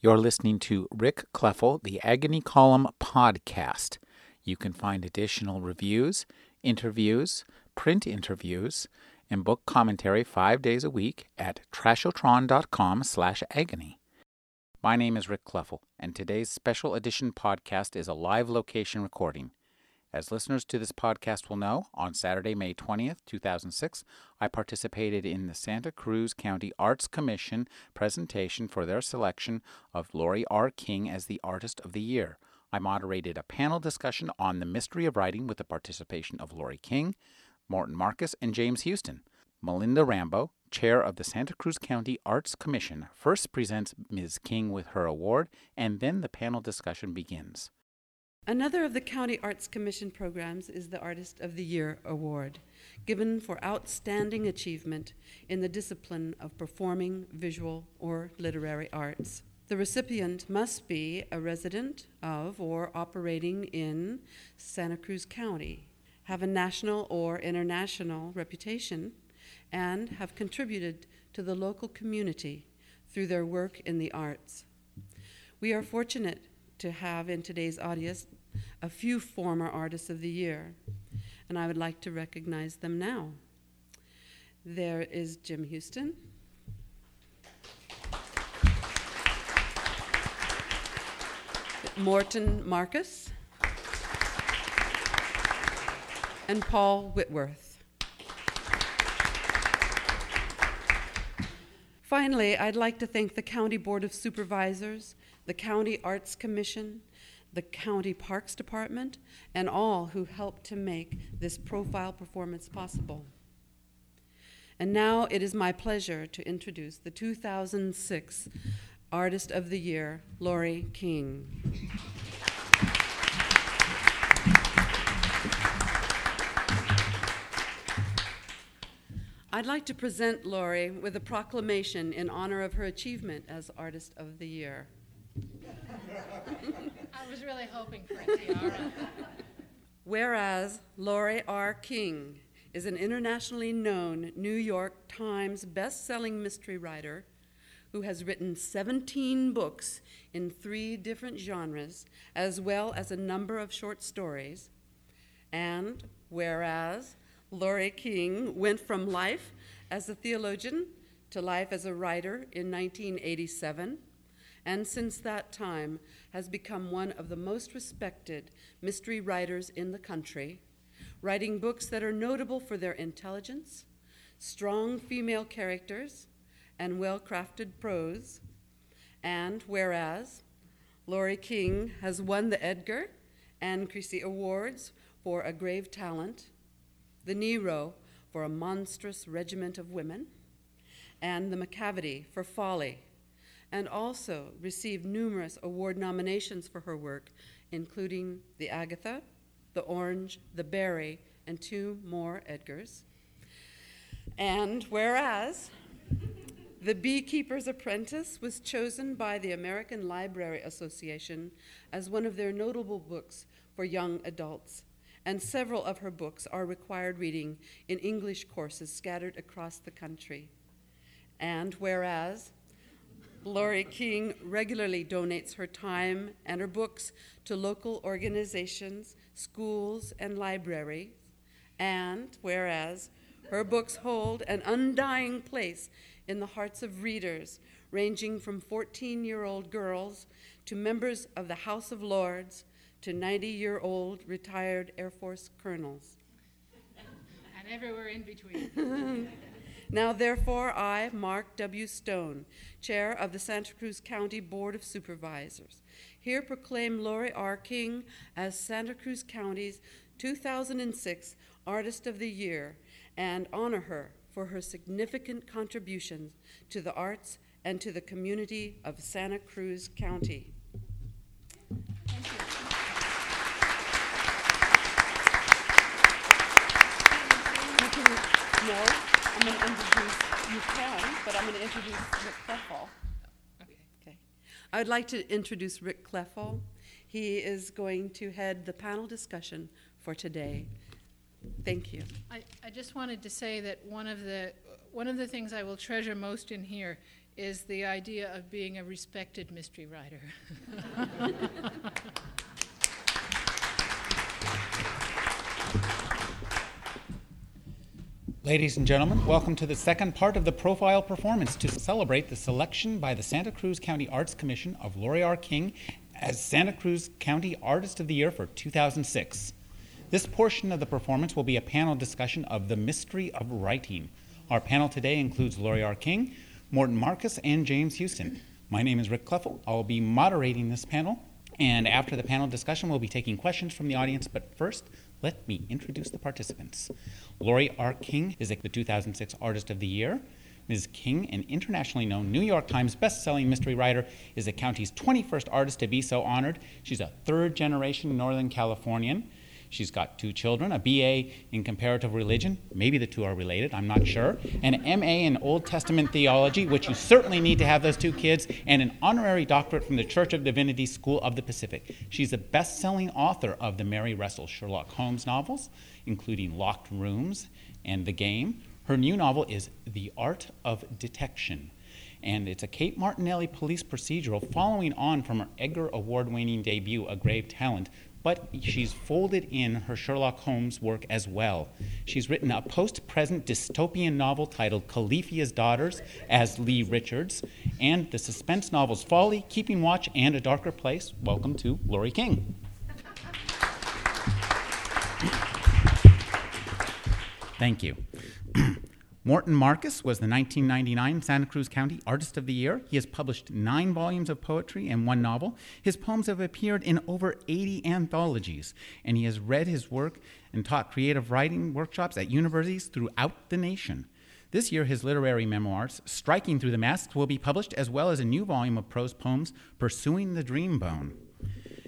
You're listening to Rick Kleffel, the Agony Column podcast. You can find additional reviews, interviews, print interviews, and book commentary five days a week at trashotron.com slash agony. My name is Rick Kleffel, and today's special edition podcast is a live location recording. As listeners to this podcast will know, on Saturday, May 20th, 2006, I participated in the Santa Cruz County Arts Commission presentation for their selection of Laurie R. King as the Artist of the Year. I moderated a panel discussion on the mystery of writing with the participation of Laurie King, Morton Marcus, and James Houston. Melinda Rambo, chair of the Santa Cruz County Arts Commission, first presents Ms. King with her award, and then the panel discussion begins. Another of the County Arts Commission programs is the Artist of the Year Award, given for outstanding achievement in the discipline of performing, visual, or literary arts. The recipient must be a resident of or operating in Santa Cruz County, have a national or international reputation, and have contributed to the local community through their work in the arts. We are fortunate to have in today's audience a few former Artists of the Year, and I would like to recognize them now. There is Jim Houston. Morton Marcus. And Paul Whitworth. Finally, I'd like to thank the County Board of Supervisors, the County Arts Commission, the County Parks Department, and all who helped to make this profile performance possible. And now it is my pleasure to introduce the 2006 Artist of the Year, Laurie King. I'd like to present Laurie with a proclamation in honor of her achievement as Artist of the Year. Was really hoping for a tiara. Whereas Laurie R. King is an internationally known New York Times best-selling mystery writer who has written 17 books in three different genres, as well as a number of short stories. And whereas Laurie King went from life as a theologian to life as a writer in 1987, and since that time has become one of the most respected mystery writers in the country, writing books that are notable for their intelligence, strong female characters, and well crafted prose. And whereas Laurie King has won the Edgar and Creasey Awards for A Grave Talent, the Nero for A Monstrous Regiment of Women, and the Macavity for Folly and also received numerous award nominations for her work, including the Agatha, the Orange, the Barry, and two more Edgars. And whereas The Beekeeper's Apprentice was chosen by the American Library Association as one of their notable books for young adults, and several of her books are required reading in English courses scattered across the country. And whereas Laurie King regularly donates her time and her books to local organizations, schools, and libraries. And whereas her books hold an undying place in the hearts of readers, ranging from 14 year old girls to members of the House of Lords to 90 year old retired Air Force colonels. and everywhere in between. Now, therefore, I, Mark W. Stone, Chair of the Santa Cruz County Board of Supervisors, here proclaim Laurie R. King as Santa Cruz County's 2006 Artist of the Year and honor her for her significant contributions to the arts and to the community of Santa Cruz County. Thank you. You can, no, I'm going to introduce, you can, but I'm going to introduce Rick Kleffel. Okay. Okay. I would like to introduce Rick Kleffel. He is going to head the panel discussion for today. Thank you. I, I just wanted to say that one of the one of the things I will treasure most in here is the idea of being a respected mystery writer. Ladies and gentlemen, welcome to the second part of the profile performance to celebrate the selection by the Santa Cruz County Arts Commission of Laurie R. King as Santa Cruz County Artist of the Year for 2006. This portion of the performance will be a panel discussion of the mystery of writing. Our panel today includes Laurie R. King, Morton Marcus, and James Houston. My name is Rick Kleffel. I will be moderating this panel, and after the panel discussion, we'll be taking questions from the audience. But first, let me introduce the participants. Laurie R. King is the 2006 Artist of the Year. Ms. King, an internationally known New York Times best-selling mystery writer, is the county's 21st artist to be so honored. She's a third-generation Northern Californian. She's got two children, a BA in comparative religion, maybe the two are related, I'm not sure, an MA in Old Testament theology, which you certainly need to have those two kids, and an honorary doctorate from the Church of Divinity School of the Pacific. She's a best selling author of the Mary Russell Sherlock Holmes novels, including Locked Rooms and The Game. Her new novel is The Art of Detection and it's a Kate Martinelli police procedural following on from her Edgar Award winning debut, A Grave Talent, but she's folded in her Sherlock Holmes work as well. She's written a post present dystopian novel titled Califia's Daughters as Leigh Richards, and the suspense novels Folly, Keeping Watch, and A Darker Place. Welcome to Laurie King. Thank you. Morton Marcus was the 1999 Santa Cruz County Artist of the Year. He has published nine volumes of poetry and one novel. His poems have appeared in over 80 anthologies, and he has read his work and taught creative writing workshops at universities throughout the nation. This year, his literary memoirs, Striking Through the Masks, will be published, as well as a new volume of prose poems, Pursuing the Dream Bone.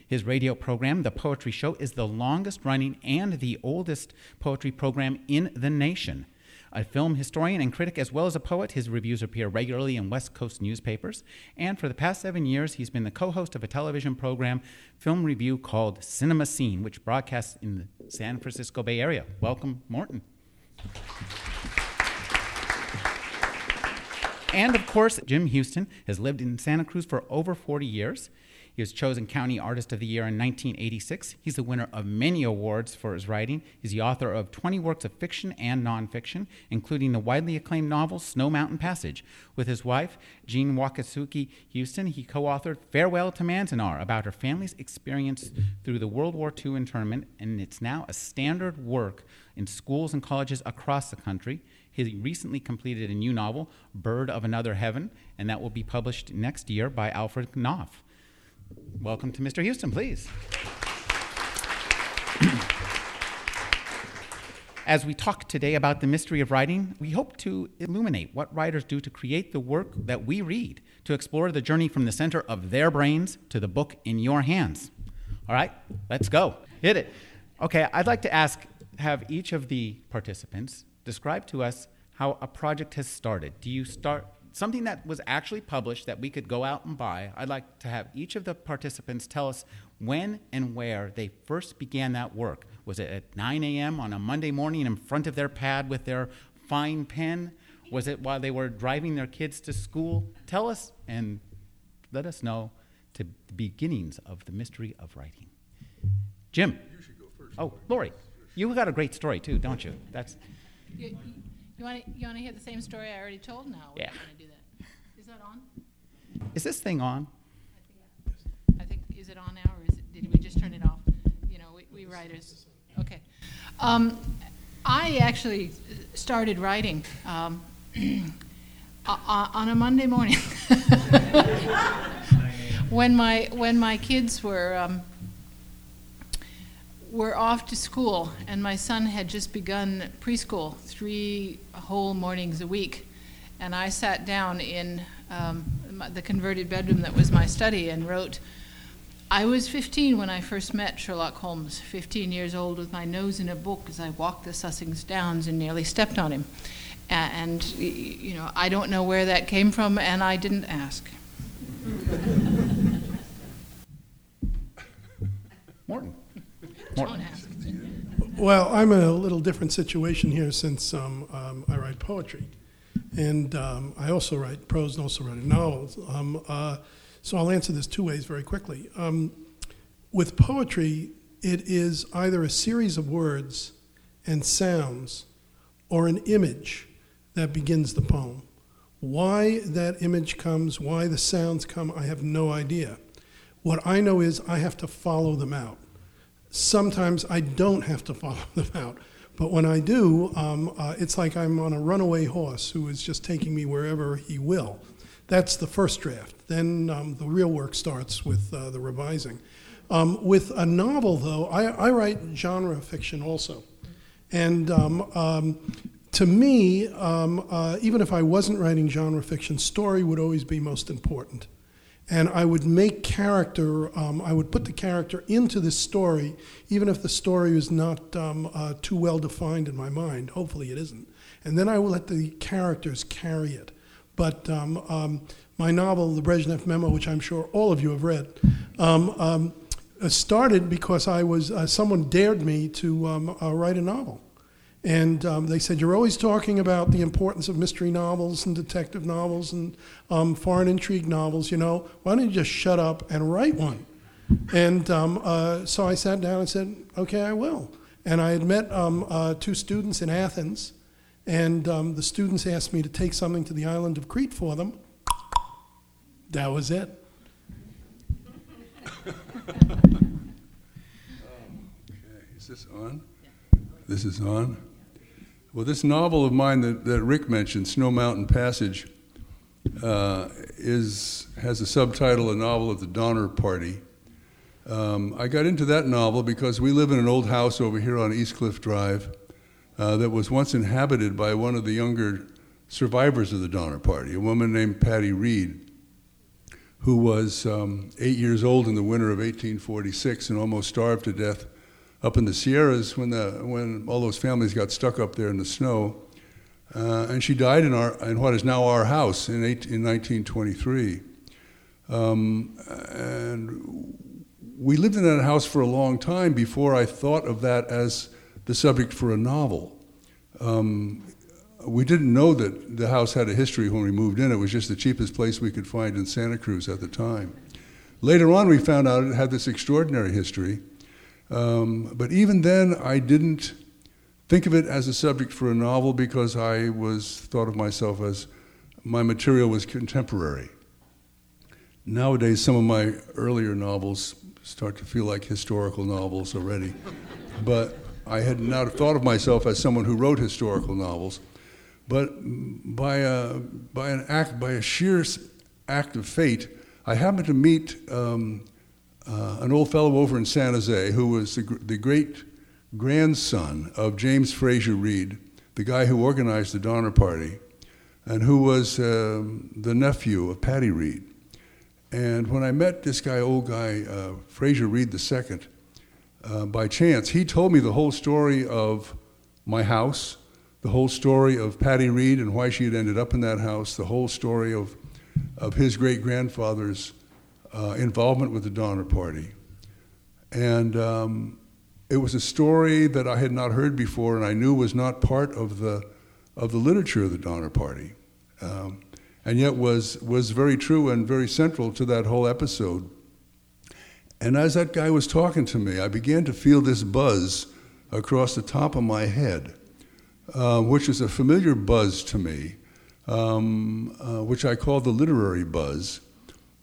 His radio program, The Poetry Show, is the longest running and the oldest poetry program in the nation. A film historian and critic, as well as a poet, his reviews appear regularly in West Coast newspapers. And for the past seven years, he's been the co host of a television program, Film Review, called Cinema Scene, which broadcasts in the San Francisco Bay Area. Welcome, Morton. And of course, Jim Houston has lived in Santa Cruz for over 40 years. He was chosen County Artist of the Year in 1986. He's the winner of many awards for his writing. He's the author of 20 works of fiction and nonfiction, including the widely acclaimed novel Snow Mountain Passage. With his wife, Jean Wakatsuki Houston, he co authored Farewell to Manzanar about her family's experience through the World War II internment, and it's now a standard work in schools and colleges across the country. He recently completed a new novel, Bird of Another Heaven, and that will be published next year by Alfred Knopf. Welcome to Mr. Houston, please. As we talk today about the mystery of writing, we hope to illuminate what writers do to create the work that we read, to explore the journey from the center of their brains to the book in your hands. All right, let's go. Hit it. Okay, I'd like to ask have each of the participants describe to us how a project has started. Do you start something that was actually published that we could go out and buy. I'd like to have each of the participants tell us when and where they first began that work. Was it at 9 a.m. on a Monday morning in front of their pad with their fine pen? Was it while they were driving their kids to school? Tell us and let us know to the beginnings of the mystery of writing. Jim. You should go first. Oh, Laurie, you got a great story too, don't you? That's You, you want to you want to hear the same story I already told? No, we're Yeah. not going to do that. Is that on? is this thing on? I think is it on now or is it, did we just turn it off? You know, we, we writers. Okay. Um, I actually started writing um, o- o- on a Monday morning when my when my kids were um, were off to school and my son had just begun preschool three whole mornings a week and I sat down in um, the converted bedroom that was my study and wrote. I was 15 when I first met Sherlock Holmes, 15 years old with my nose in a book as I walked the Sussex Downs and nearly stepped on him. And, you know, I don't know where that came from, and I didn't ask. Morton. Well, I'm in a little different situation here since um, um, I write poetry. and um, I also write prose and also write novels. Um, uh, so I'll answer this two ways very quickly. Um, with poetry, it is either a series of words and sounds or an image that begins the poem. Why that image comes, why the sounds come, I have no idea. What I know is I have to follow them out. Sometimes I don't have to follow them out, but when I do, um, uh, it's like I'm on a runaway horse who is just taking me wherever he will. That's the first draft. Then um, the real work starts with uh, the revising. Um, with a novel, though, I, I, write genre fiction also. And um, um, to me, um, uh, even if I wasn't writing genre fiction, story would always be most important. And I would make character, um, I would put the character into the story, even if the story is not um, uh, too well defined in my mind. Hopefully it isn't. And then I will let the characters carry it. But um, um my novel, The Brezhnev Memo, which I'm sure all of you have read, um, um, started because I was, uh, someone dared me to uh, write a novel. And um, they said, You're always talking about the importance of mystery novels and detective novels and um, foreign intrigue novels, you know. Why don't you just shut up and write one? And um, uh, so I sat down and said, Okay, I will. And I had met um, uh, two students in Athens, and um, the students asked me to take something to the island of Crete for them. That was it. okay, is this on? This is on. Well, this novel of mine that, that Rick mentioned, Snow Mountain Passage, uh, is, has a subtitle, A Novel of the Donner Party. Um, I got into that novel because we live in an old house over here on East Cliff Drive uh, that was once inhabited by one of the younger survivors of the Donner Party, a woman named Patty Reed, who was um, eight years old in the winter of 1846 and almost starved to death up in the Sierras when, the, when all those families got stuck up there in the snow. Uh, and she died in, our, in what is now our house in, in 1923. Um, and we lived in that house for a long time before I thought of that as the subject for a novel. Um, we didn't know that the house had a history when we moved in. It was just the cheapest place we could find in Santa Cruz at the time. Later on, we found out it had this extraordinary history. Um, but even then, I didn't think of it as a subject for a novel because I was thought of myself as my material was contemporary. Nowadays, some of my earlier novels start to feel like historical novels already, but I had not thought of myself as someone who wrote historical novels. But by a, by an act, by a sheer act of fate, I happened to meet um, uh, an old fellow over in San Jose who was the, the great grandson of James Fraser Reed, the guy who organized the Donner Party, and who was um, the nephew of Patty Reed. And when I met this guy, old guy, uh, Fraser Reed II, uh, by chance, he told me the whole story of my house, the whole story of Patty Reed and why she had ended up in that house, the whole story of, of his great grandfather's uh, involvement with the Donner Party. And um, it was a story that I had not heard before and I knew was not part of the, of the literature of the Donner Party. Um, and yet was, was very true and very central to that whole episode. And as that guy was talking to me, I began to feel this buzz across the top of my head, uh, which is a familiar buzz to me, um, uh, which I call the literary buzz.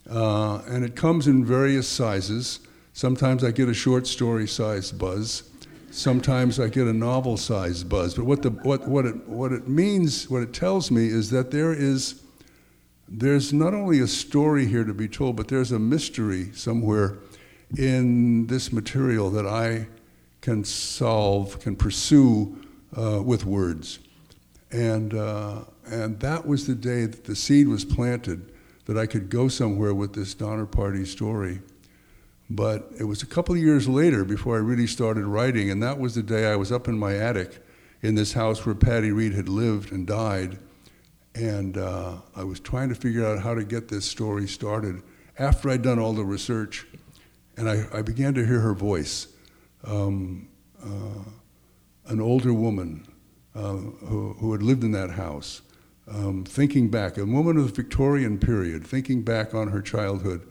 Uh, and it comes in various sizes. Sometimes I get a short story sized buzz. Sometimes I get a novel sized buzz. But what, the, what, what, it, what it means, what it tells me, is that there is there's not only a story here to be told, but there's a mystery somewhere in this material that I can solve, can pursue uh, with words. And, uh, and that was the day that the seed was planted that I could go somewhere with this Donner Party story. But it was a couple of years later before I really started writing, and that was the day I was up in my attic in this house where Patty Reed had lived and died. And uh, I was trying to figure out how to get this story started after I'd done all the research. And I, I began to hear her voice um, uh, an older woman uh, who, who had lived in that house um, thinking back, a woman of the Victorian period, thinking back on her childhood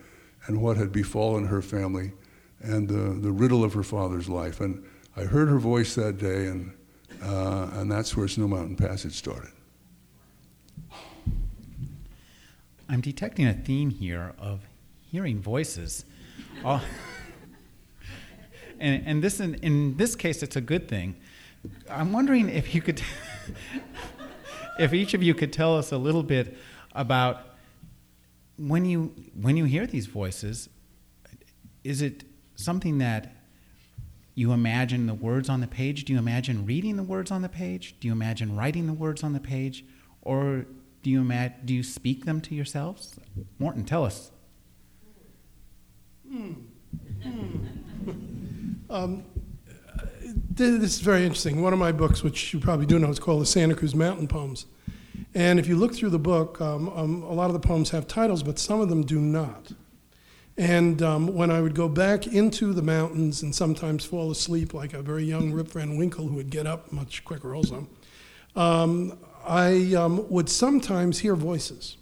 and what had befallen her family and the, the riddle of her father's life. And I heard her voice that day, and, uh, and that's where Snow Mountain Passage started. I'm detecting a theme here of hearing voices. Oh, and and this in, in this case, it's a good thing. I'm wondering if you could, if each of you could tell us a little bit about when you when you hear these voices. Is it something that you imagine the words on the page? Do you imagine reading the words on the page? Do you imagine writing the words on the page? Or do you, ima- do you speak them to yourselves? Morton, tell us. Hmm. Hmm. um, this is very interesting. One of my books, which you probably do know, is called the Santa Cruz Mountain Poems. And if you look through the book, um, um, a lot of the poems have titles, but some of them do not. And um, when I would go back into the mountains and sometimes fall asleep, like a very young Rip Van Winkle who would get up much quicker also, um, I um, would sometimes hear voices.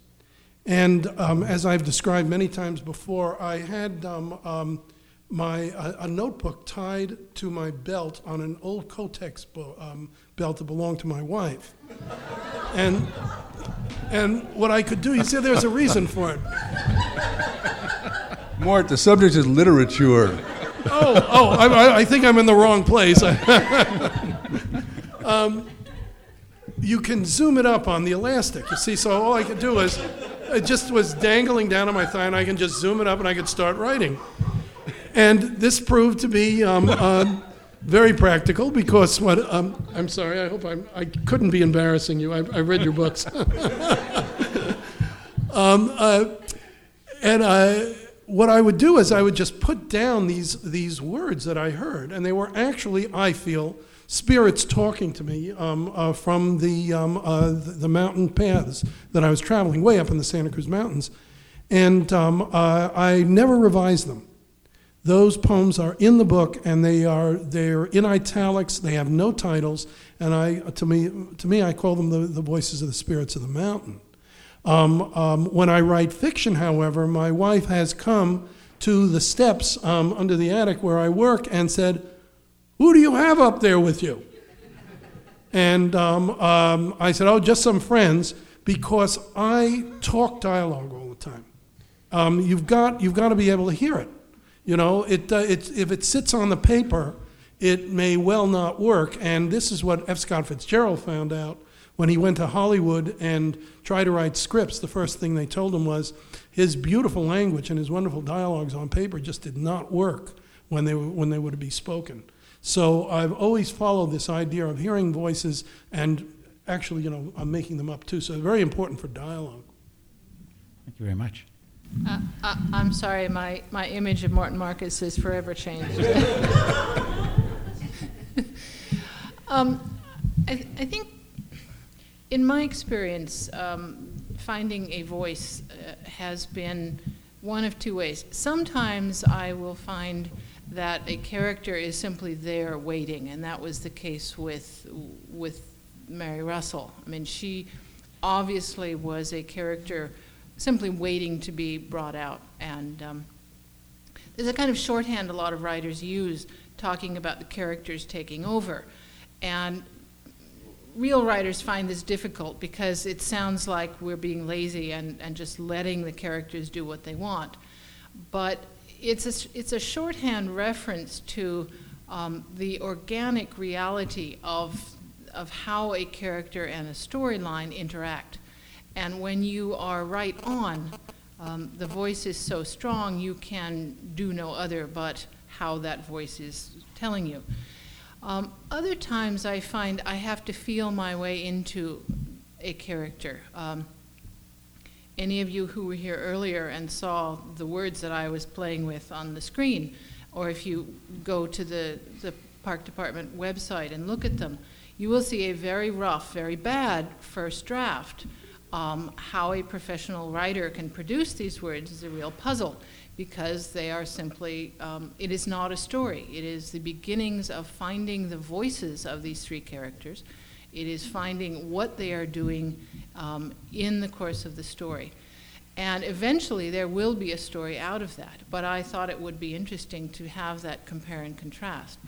And um, as I've described many times before, I had my, a, a, notebook tied to my belt on an old Kotex bo- belt that belonged to my wife. and, and what I could do, you see, there's a reason for it. Mort, the subject is literature. oh, oh, I, I, think I'm in the wrong place. um, you can zoom it up on the elastic. You see, so all I could do is, it just was dangling down on my thigh, and I can just zoom it up and I could start writing. And this proved to be um, uh, very practical because what, um, I'm sorry, I hope I'm, I couldn't be embarrassing you. I, I read your books. um, uh, and I, what I would do is I would just put down these, these words that I heard, and they were actually, I feel, spirits talking to me um, uh, from the, um, uh, the mountain paths that I was traveling way up in the Santa Cruz Mountains. And um, uh, I never revised them. Those poems are in the book and they are they're in italics, they have no titles, and I, to, me, to me, I call them the, the voices of the spirits of the mountain. Um, um, when I write fiction, however, my wife has come to the steps um, under the attic where I work and said, Who do you have up there with you? And um, um, I said, Oh, just some friends, because I talk dialogue all the time. Um, you've, got, you've got to be able to hear it. You know, it, uh, it, if it sits on the paper, it may well not work. And this is what F. Scott Fitzgerald found out when he went to Hollywood and tried to write scripts, the first thing they told him was his beautiful language and his wonderful dialogues on paper just did not work when they were, when they were to be spoken. So I've always followed this idea of hearing voices and actually, you know, I'm making them up too. So very important for dialogue. Thank you very much. Uh, I, am sorry, my, my image of Morton Marcus is forever changed. um, I, I think in my experience, um, finding a voice uh, has been one of two ways. Sometimes I will find that a character is simply there waiting, and that was the case with with Mary Russell. I mean, she obviously was a character simply waiting to be brought out, and um, there's a kind of shorthand a lot of writers use talking about the characters taking over, and real writers find this difficult because it sounds like we're being lazy and, and just letting the characters do what they want. But it's a, it's a shorthand reference to um, the organic reality of, of how a character and a storyline interact. And when you are right on, um, the voice is so strong you can do no other but how that voice is telling you. Um, other times I find I have to feel my way into a character. Um, any of you who were here earlier and saw the words that I was playing with on the screen, or if you go to the, the Park Department website and look at them, you will see a very rough, very bad first draft. Um, how a professional writer can produce these words is a real puzzle because they are simply, um, it is not a story. It is the beginnings of finding the voices of these three characters. It is finding what they are doing um, in the course of the story. And eventually there will be a story out of that, but I thought it would be interesting to have that compare and contrast.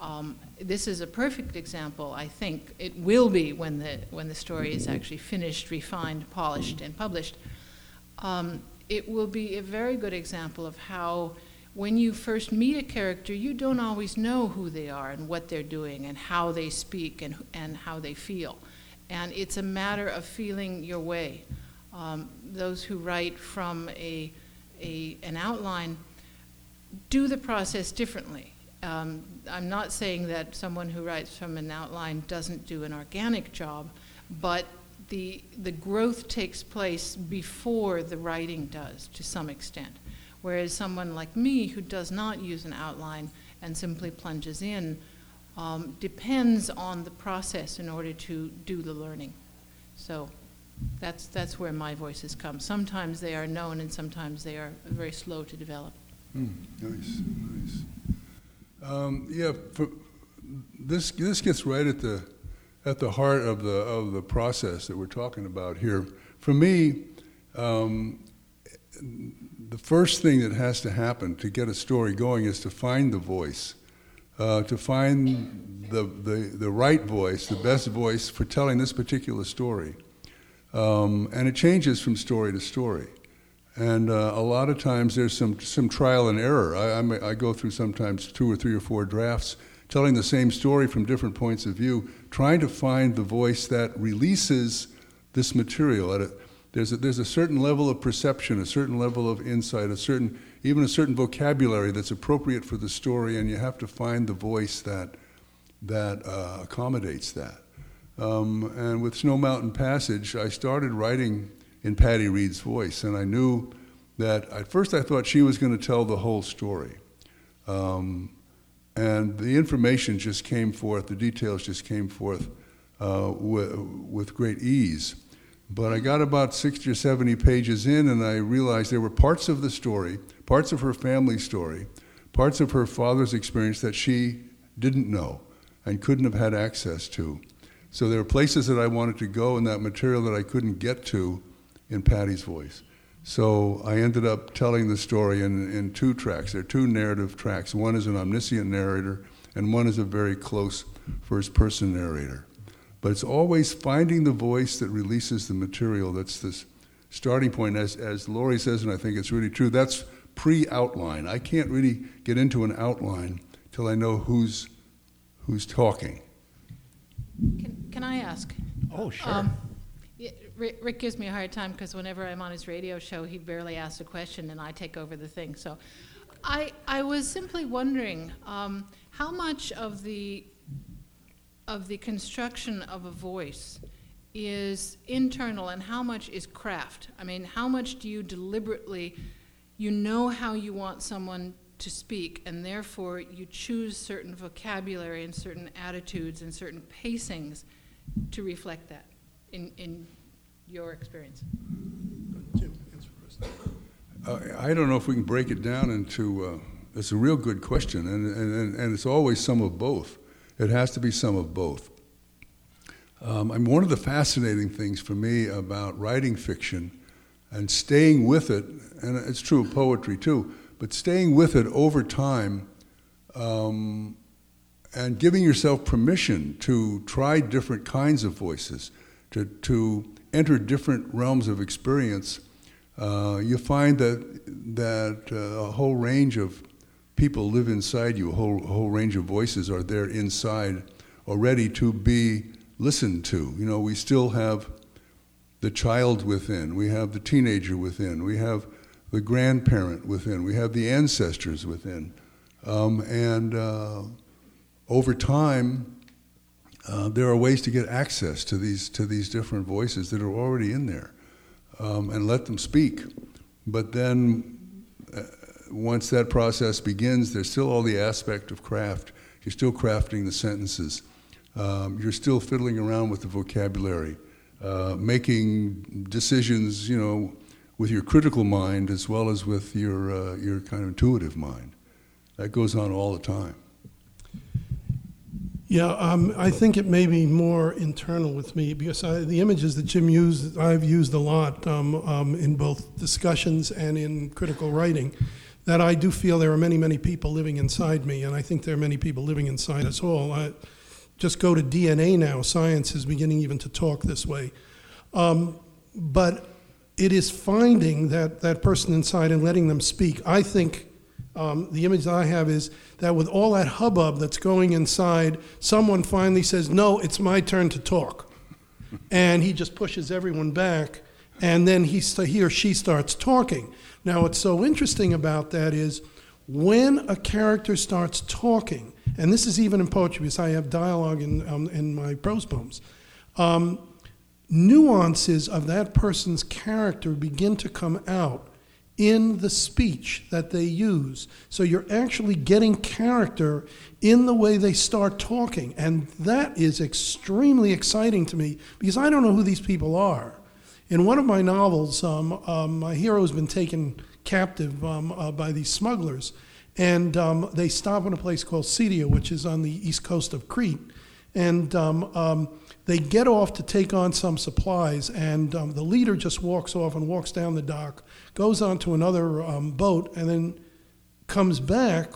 Um, this is a perfect example, I think. It will be when the, when the story is actually finished, refined, polished, and published. Um, it will be a very good example of how, when you first meet a character, you don't always know who they are and what they're doing and how they speak and, and how they feel. And it's a matter of feeling your way. Um, those who write from a, a, an outline do the process differently. Um, I'm not saying that someone who writes from an outline doesn't do an organic job, but the, the growth takes place before the writing does to some extent. Whereas someone like me who does not use an outline and simply plunges in um, depends on the process in order to do the learning. So that's, that's where my voices come. Sometimes they are known and sometimes they are very slow to develop. Mm, nice, nice. Um, yeah, for, this, this gets right at the, at the heart of the, of the process that we're talking about here. For me, um, the first thing that has to happen to get a story going is to find the voice, uh, to find the, the, the right voice, the best voice for telling this particular story. Um, and it changes from story to story. And uh, a lot of times there's some, some trial and error. I, I'm, I go through sometimes two or three or four drafts telling the same story from different points of view, trying to find the voice that releases this material. A, there's, a, there's a certain level of perception, a certain level of insight, a certain, even a certain vocabulary that's appropriate for the story, and you have to find the voice that, that uh, accommodates that. Um, and with Snow Mountain Passage, I started writing in Patty Reed's voice, and I knew that at first I thought she was going to tell the whole story. Um, and the information just came forth, the details just came forth uh, with, with great ease. But I got about 60 or 70 pages in, and I realized there were parts of the story, parts of her family story, parts of her father's experience that she didn't know and couldn't have had access to. So there were places that I wanted to go in that material that I couldn't get to in Patty's voice. So I ended up telling the story in, in two tracks. There are two narrative tracks. One is an omniscient narrator, and one is a very close first person narrator. But it's always finding the voice that releases the material that's this starting point. As, as Laurie says, and I think it's really true, that's pre outline. I can't really get into an outline till I know who's, who's talking. Can, can I ask? Oh, sure. Um, Rick, Rick, gives me a hard time because whenever I'm on his radio show, he barely asks a question and I take over the thing. So I, I was simply wondering um, how much of the, of the construction of a voice is internal and how much is craft? I mean, how much do you deliberately, you know how you want someone to speak, and therefore you choose certain vocabulary and certain attitudes and certain pacings to reflect that in, in your experience? Uh, I don't know if we can break it down into, uh, it's a real good question, and, and, and it's always some of both. It has to be some of both. Um, mean, one of the fascinating things for me about writing fiction and staying with it, and it's true of poetry too, but staying with it over time um, and giving yourself permission to try different kinds of voices, to, to enter different realms of experience, uh, you find that, that uh, a whole range of people live inside you, a whole, a whole range of voices are there inside already to be listened to. You know, we still have the child within, we have the teenager within, we have the grandparent within, we have the ancestors within. Um, and uh, over time, uh, there are ways to get access to these to these different voices that are already in there, um, and let them speak. But then, uh, once that process begins, there's still all the aspect of craft. You're still crafting the sentences. Um, you're still fiddling around with the vocabulary, uh, making decisions. You know, with your critical mind as well as with your uh, your kind of intuitive mind. That goes on all the time Yeah, um, I think it may be more internal with me because I, the images that Jim used, I've used a lot um, um, in both discussions and in critical writing. That I do feel there are many, many people living inside me, and I think there are many people living inside us all. I, just go to DNA now. Science is beginning even to talk this way. Um, but it is finding that, that person inside and letting them speak. I think um, the image that I have is that with all that hubbub that's going inside, someone finally says, No, it's my turn to talk. And he just pushes everyone back, and then he, he or she starts talking. Now, what's so interesting about that is when a character starts talking, and this is even in poetry because I have dialogue in, um, in my prose poems, um, nuances of that person's character begin to come out in the speech that they use. So you're actually getting character in the way they start talking. And that is extremely exciting to me because I don't know who these people are. In one of my novels, um, um, my hero has been taken captive um, uh, by these smugglers. And um, they stop in a place called Sitia, which is on the east coast of Crete. And um, um, they get off to take on some supplies, and um, the leader just walks off and walks down the dock, goes on to another um, boat, and then comes back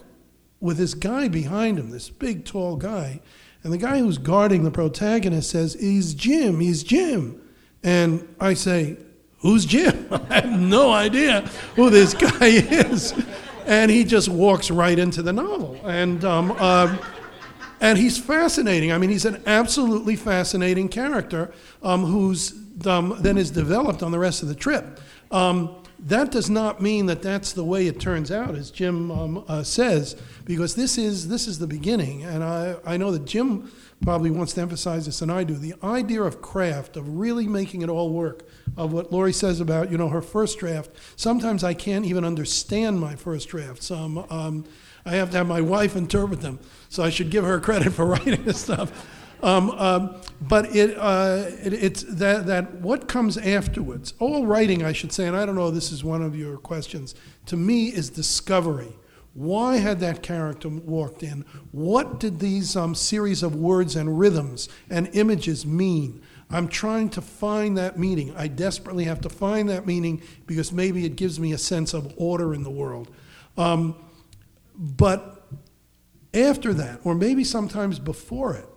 with this guy behind him, this big, tall guy. And the guy who's guarding the protagonist says, He's Jim, he's Jim. And I say, Who's Jim? I have no idea who this guy is. And he just walks right into the novel. And uh, and he's fascinating. I mean, he's an absolutely fascinating character um, who's um, then is developed on the rest of the trip. Um, that does not mean that that's the way it turns out, as Jim um, uh, says, because this is this is the beginning, and I, I know that Jim probably wants to emphasize this, and I do. The idea of craft, of really making it all work, of what Laurie says about you know her first draft. Sometimes I can't even understand my first drafts. Um, um, I have to have my wife interpret them. So I should give her credit for writing this stuff. Um, um, but it, uh, it, it's that, that what comes afterwards, all writing, I should say, and I don't know this is one of your questions, to me is discovery. Why had that character walked in? What did these um, series of words and rhythms and images mean? I'm trying to find that meaning. I desperately have to find that meaning because maybe it gives me a sense of order in the world. Um, but after that, or maybe sometimes before it,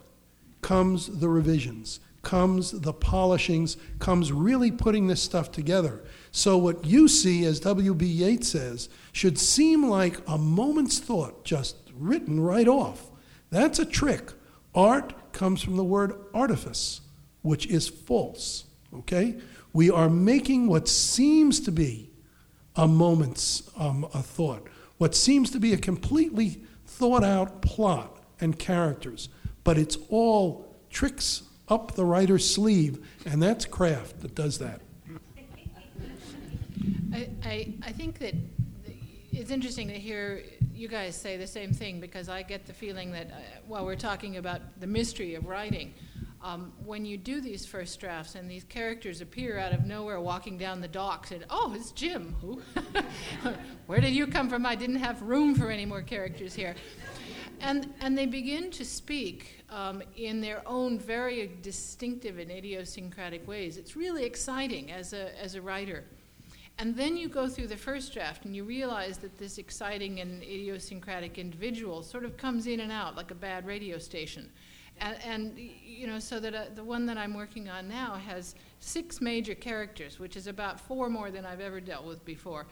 comes the revisions, comes the polishings, comes really putting this stuff together. So, what you see, as W.B. Yeats says, should seem like a moment's thought, just written right off. That's a trick. Art comes from the word artifice, which is false. Okay? We are making what seems to be a moment's um, a thought what seems to be a completely thought out plot and characters, but it's all tricks up the writer's sleeve, and that's craft that does that. I, I, I think that it's interesting to hear you guys say the same thing because I get the feeling that uh, while we're talking about the mystery of writing, um, when you do these first drafts and these characters appear out of nowhere walking down the docks and oh it's jim. Who? Where did you come from? I didn't have room for any more characters here. And, and they begin to speak um, in their own very distinctive and idiosyncratic ways. It's really exciting as a, as a writer. And then you go through the first draft and you realize that this exciting and idiosyncratic individual sort of comes in and out like a bad radio station and, and you know, so that uh, the one that I'm working on now has six major characters, which is about four more than I've ever dealt with before.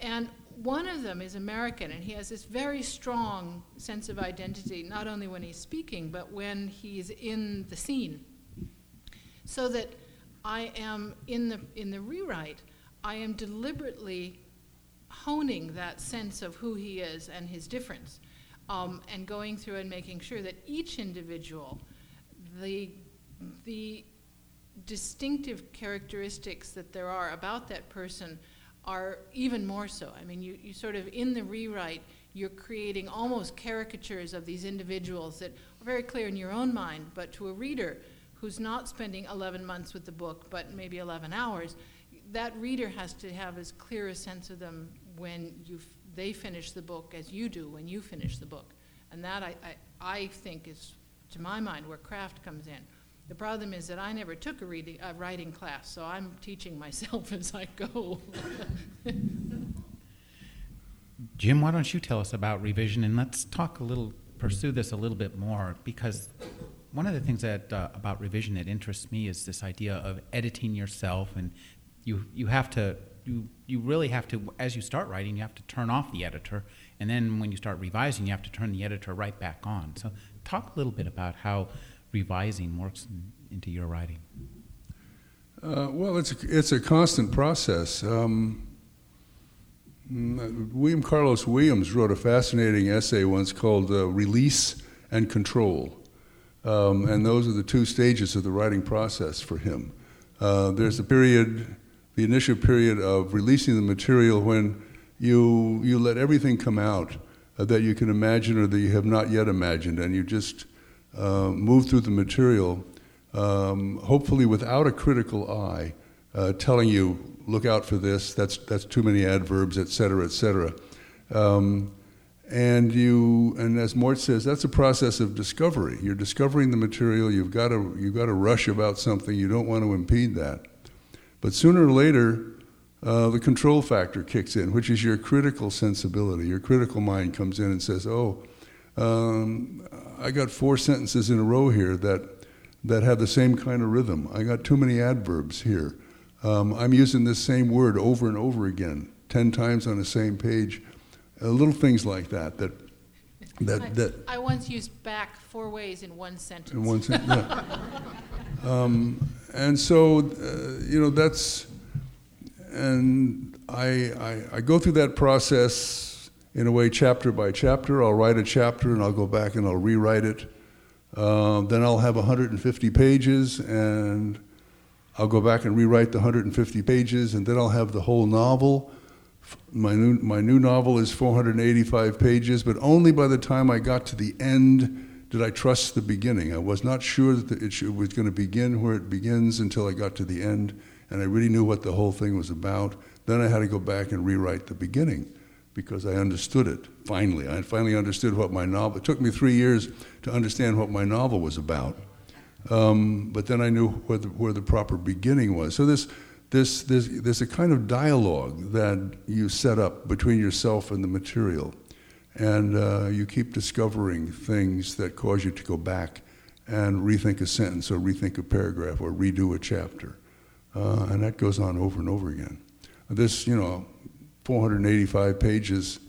And one of them is American, and he has this very strong sense of identity, not only when he's speaking, but when he's in the scene. So that I am, in the, in the rewrite, I am deliberately honing that sense of who he is and his difference um, and going through and making sure that each individual, the, the distinctive characteristics that there are about that person are even more so. I mean, you, you sort of, in the rewrite, you're creating almost caricatures of these individuals that are very clear in your own mind, but to a reader who's not spending 11 months with the book, but maybe 11 hours, that reader has to have as clear a sense of them when you they finish the book as you do when you finish the book. And that I, I, I think is to my mind, where craft comes in. The problem is that I never took a reading, a writing class, so I'm teaching myself as I go. Jim, why don't you tell us about revision and let's talk a little, pursue this a little bit more because one of the things that uh, about revision that interests me is this idea of editing yourself and you you have to you you really have to as you start writing you have to turn off the editor and then when you start revising you have to turn the editor right back on. So talk a little bit about how revising works in, into your writing. Uh, well, it's a, it's a constant process. Um, mm, William Carlos Williams wrote a fascinating essay once called uh, Release and Control. Um, and those are the two stages of the writing process for him. Uh, there's a period, the initial period of releasing the material when you, you let everything come out uh, that you can imagine or that you have not yet imagined, and you just uh, move through the material, um, hopefully without a critical eye, uh, telling you, look out for this, that's, that's too many adverbs, et cetera, et cetera. Um, and you, and as Mort says, that's a process of discovery. You're discovering the material. You've got to, you've got to rush about something. You don't want to impede that. But sooner or later, uh, the control factor kicks in, which is your critical sensibility. Your critical mind comes in and says, "Oh, um, I got four sentences in a row here that that have the same kind of rhythm. I got too many adverbs here. Um, I'm using this same word over and over again, ten times on the same page." Uh, little things like that that that I, that I once used back four ways in one sentence. in one sense. Yeah. um, and so, uh, you know, that's, and I, I, I go through that process in a way, chapter by chapter. I'll write a chapter and I'll go back and I'll rewrite it. Um, then I'll have 150 pages and I'll go back and rewrite the 150 pages, and then I'll have the whole novel. My new, my new novel is 485 pages, but only by the time I got to the end did I trust the beginning. I was not sure that it was going to begin where it begins until I got to the end, and I really knew what the whole thing was about. Then I had to go back and rewrite the beginning because I understood it. Finally, I finally understood what my novel. It took me three years to understand what my novel was about, um, but then I knew where the, where the proper beginning was. So this this, this, there's a kind of dialogue that you set up between yourself and the material. And uh, you keep discovering things that cause you to go back and rethink a sentence or rethink a paragraph or redo a chapter. Uh, and that goes on over and over again. This, you know, 485 pages,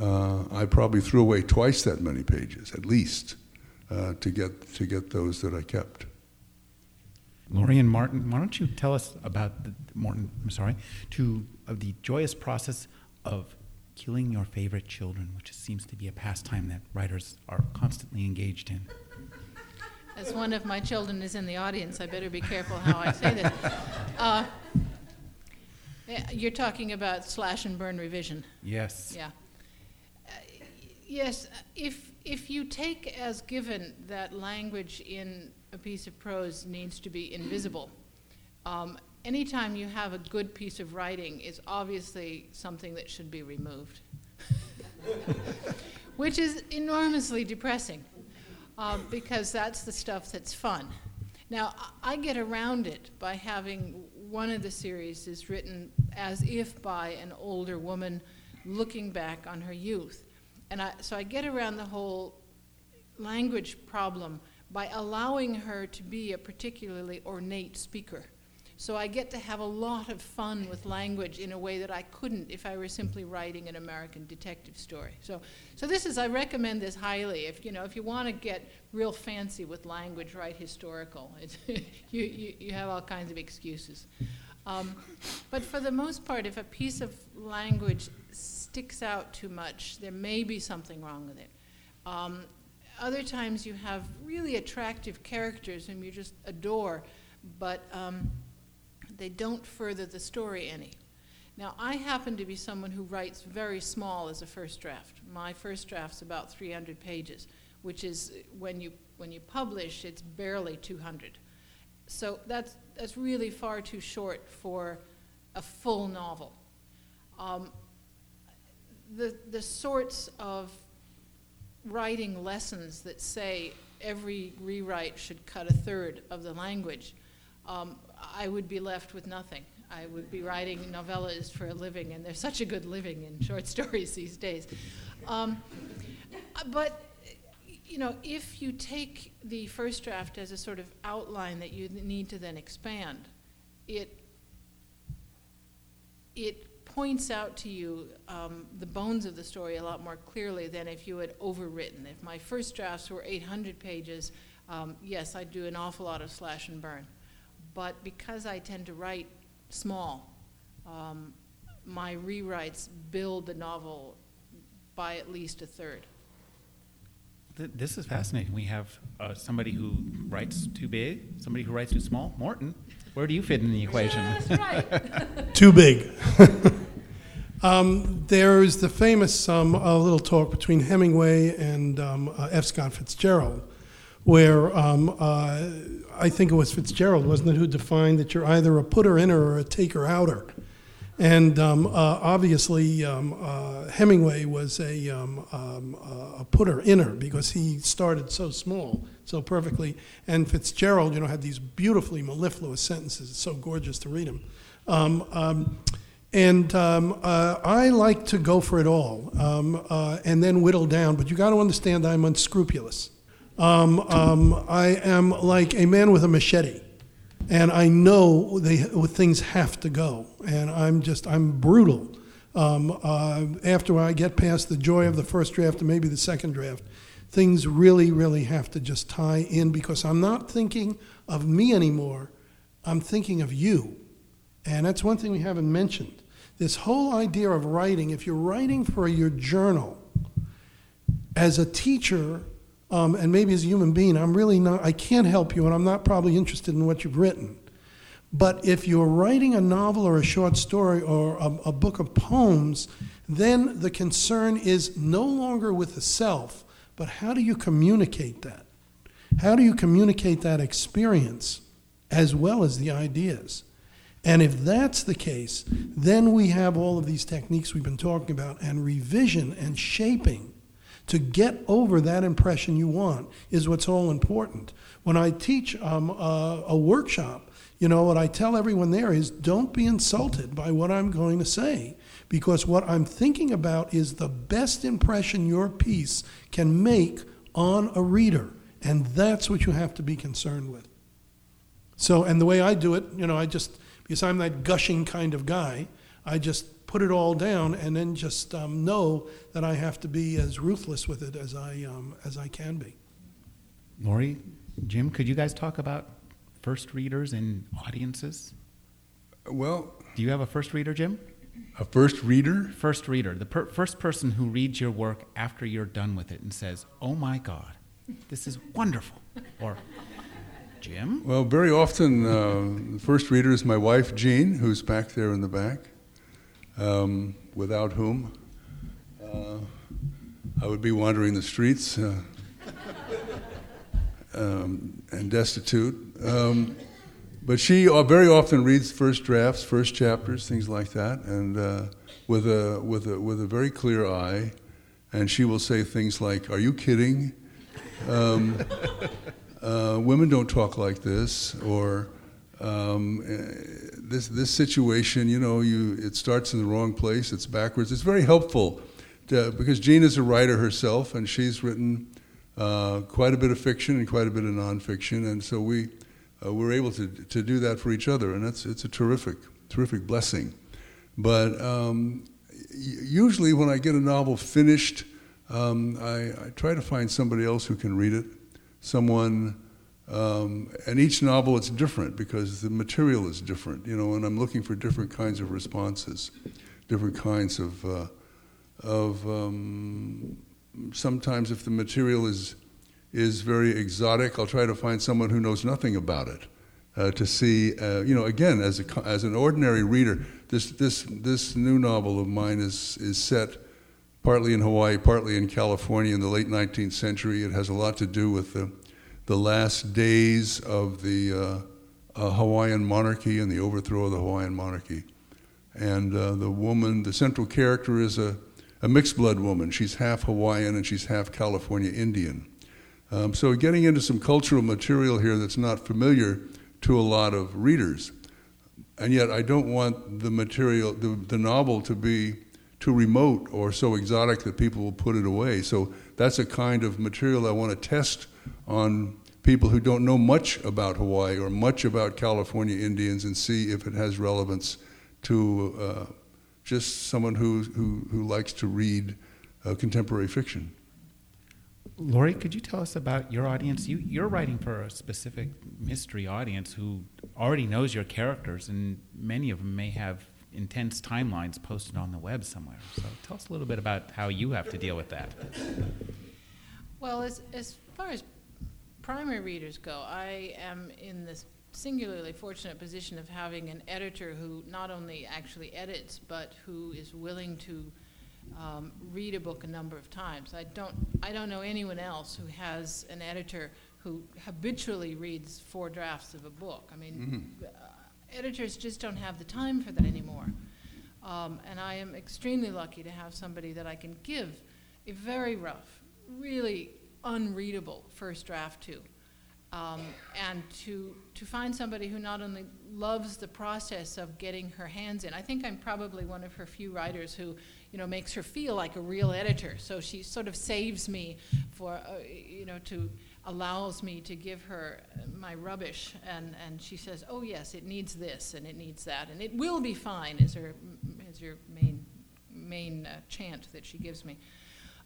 uh, I probably threw away twice that many pages, at least, uh, to, get, to get those that I kept. Laurie and Martin, why don't you tell us about the, Morton? I'm sorry, to of the joyous process of killing your favorite children, which seems to be a pastime that writers are constantly engaged in. As one of my children is in the audience, I better be careful how I say this. Uh, you're talking about slash and burn revision. Yes. Yeah. Uh, yes, if if you take as given that language in a piece of prose needs to be invisible, um, anytime you have a good piece of writing is obviously something that should be removed, which is enormously depressing uh, because that's the stuff that's fun. Now, I get around it by having one of the series is written as if by an older woman looking back on her youth. And I, so I get around the whole language problem by allowing her to be a particularly ornate speaker. So I get to have a lot of fun with language in a way that I couldn't if I were simply writing an American detective story. So, so this is I recommend this highly. If you know if you want to get real fancy with language, write historical. you, you you have all kinds of excuses. Um, but for the most part, if a piece of language sticks out too much, there may be something wrong with it. Um, other times you have really attractive characters whom you just adore, but um, they don't further the story any. Now, I happen to be someone who writes very small as a first draft. My first draft's about 300 pages, which is when you when you publish, it's barely 200. So that's that's really far too short for a full novel. Um, the the sorts of writing lessons that say every rewrite should cut a third of the language, um, I would be left with nothing. I would be writing novellas for a living, and there's such a good living in short stories these days. Um, but you know, if you take the first draft as a sort of outline that you need to then expand, it it points out to you um, the bones of the story a lot more clearly than if you had overwritten. If my first drafts were 800 pages, um, yes, I'd do an awful lot of slash and burn. But because I tend to write small, um, my rewrites build the novel by at least a third. This is fascinating. We have uh, somebody who writes too big, somebody who writes too small. Morton, where do you fit in the equation? That's right. Too big. um, there's the famous um, uh, little talk between Hemingway and um, uh, F. Scott Fitzgerald, where um, uh, I think it was Fitzgerald, wasn't it, who defined that you're either a putter inner or a taker outer. And um, uh, obviously, um, uh, Hemingway was a, um, um, uh, a putter inner because he started so small, so perfectly. And Fitzgerald, you know, had these beautifully mellifluous sentences. It's so gorgeous to read them. Um, and uh, I like to go for it all uh, and then whittle down, but you got to understand I'm unscrupulous. Um, um, I am like a man with a machete and I know they, things have to go, and I'm just I'm brutal. Um, uh, after I get past the joy of the first draft and maybe the second draft, things really, really have to just tie in because I'm not thinking of me anymore. I'm thinking of you, and that's one thing we haven't mentioned. This whole idea of writing, if you're writing for your journal, as a teacher, um, and maybe as a human being, I'm really not, I can't help you, and I'm not probably interested in what you've written. But if you're writing a novel or a short story or a, a book of poems, then the concern is no longer with the self, but how do you communicate that? How do you communicate that experience as well as the ideas? And if that's the case, then we have all of these techniques we've been talking about, and revision and shaping to get over that impression you want is what's all important. When I teach um, a, a workshop, you know, what I tell everyone there is don't be insulted by what I'm going to say, because what I'm thinking about is the best impression your piece can make on a reader, and that's what you have to be concerned with. So, and the way I do it, you know, I just, because I'm that gushing kind of guy, I just put it all down and then just um, know that I have to be as ruthless with it as I, um, as I can be. Laurie, Jim, could you guys talk about first readers and audiences? Well, Do you have a first reader, Jim? a first reader? First reader, the per- first person who reads your work after you're done with it and says, "Oh my God, this is wonderful," or Jim. Well, very often, uh, the first reader is my wife, Jeanne, who's back there in the back, um, without whom uh, I would be wandering the streets uh, um, and destitute. Um, but she very often reads first drafts, first chapters, things like that, and uh, with a with a with a very clear eye, and she will say things like, "Are you kidding? Um, uh, women don't talk like this," or um, "This this situation, you know, you it starts in the wrong place. It's backwards." It's very helpful to, because Jeanne is a writer herself, and she's written uh, quite a bit of fiction and quite a bit of nonfiction, and so we uh, we're able to to do that for each other, and that's it's a terrific terrific blessing. But um, usually, when I get a novel finished, um, I, I, try to find somebody else who can read it, someone. Um, and each novel it's different because the material is different, you know, and I'm looking for different kinds of responses, different kinds of, uh, of um, sometimes if the material is is very exotic, I'll try to find someone who knows nothing about it uh, to see. Uh, you know, again, as a as an ordinary reader, this this this new novel of mine is is set partly in Hawaii, partly in California in the late 19th century. It has a lot to do with the the last days of the uh, uh Hawaiian monarchy and the overthrow of the Hawaiian monarchy. And uh, the woman, the central character, is a a mixed blood woman. She's half Hawaiian and she's half California Indian. Um, so getting into some cultural material here that's not familiar to a lot of readers. And yet I don't want the material, the, the novel to be too remote or so exotic that people will put it away. So that's a kind of material I want to test on people who don't know much about Hawaii or much about California Indians and see if it has relevance to uh, just someone who, who, who likes to read uh, contemporary fiction. Laurie, could you tell us about your audience? You, you're writing for a specific mystery audience who already knows your characters, and many of them may have intense timelines posted on the web somewhere. So tell us a little bit about how you have to deal with that. Well, as, as far as primary readers go, I am in this singularly fortunate position of having an editor who not only actually edits, but who is willing to um, read a book a number of times. I don't, I don't know anyone else who has an editor who habitually reads four drafts of a book. I mean, uh, editors just don't have the time for that anymore. Um, and I am extremely lucky to have somebody that I can give a very rough, really unreadable first draft to. Um, and to, to find somebody who not only loves the process of getting her hands in, I think I'm probably one of her few writers who, you know, makes her feel like a real editor. So she sort of saves me for, uh, you know, to allows me to give her my rubbish, and, and she says, "Oh yes, it needs this and it needs that, and it will be fine." Is her is her main main uh, chant that she gives me.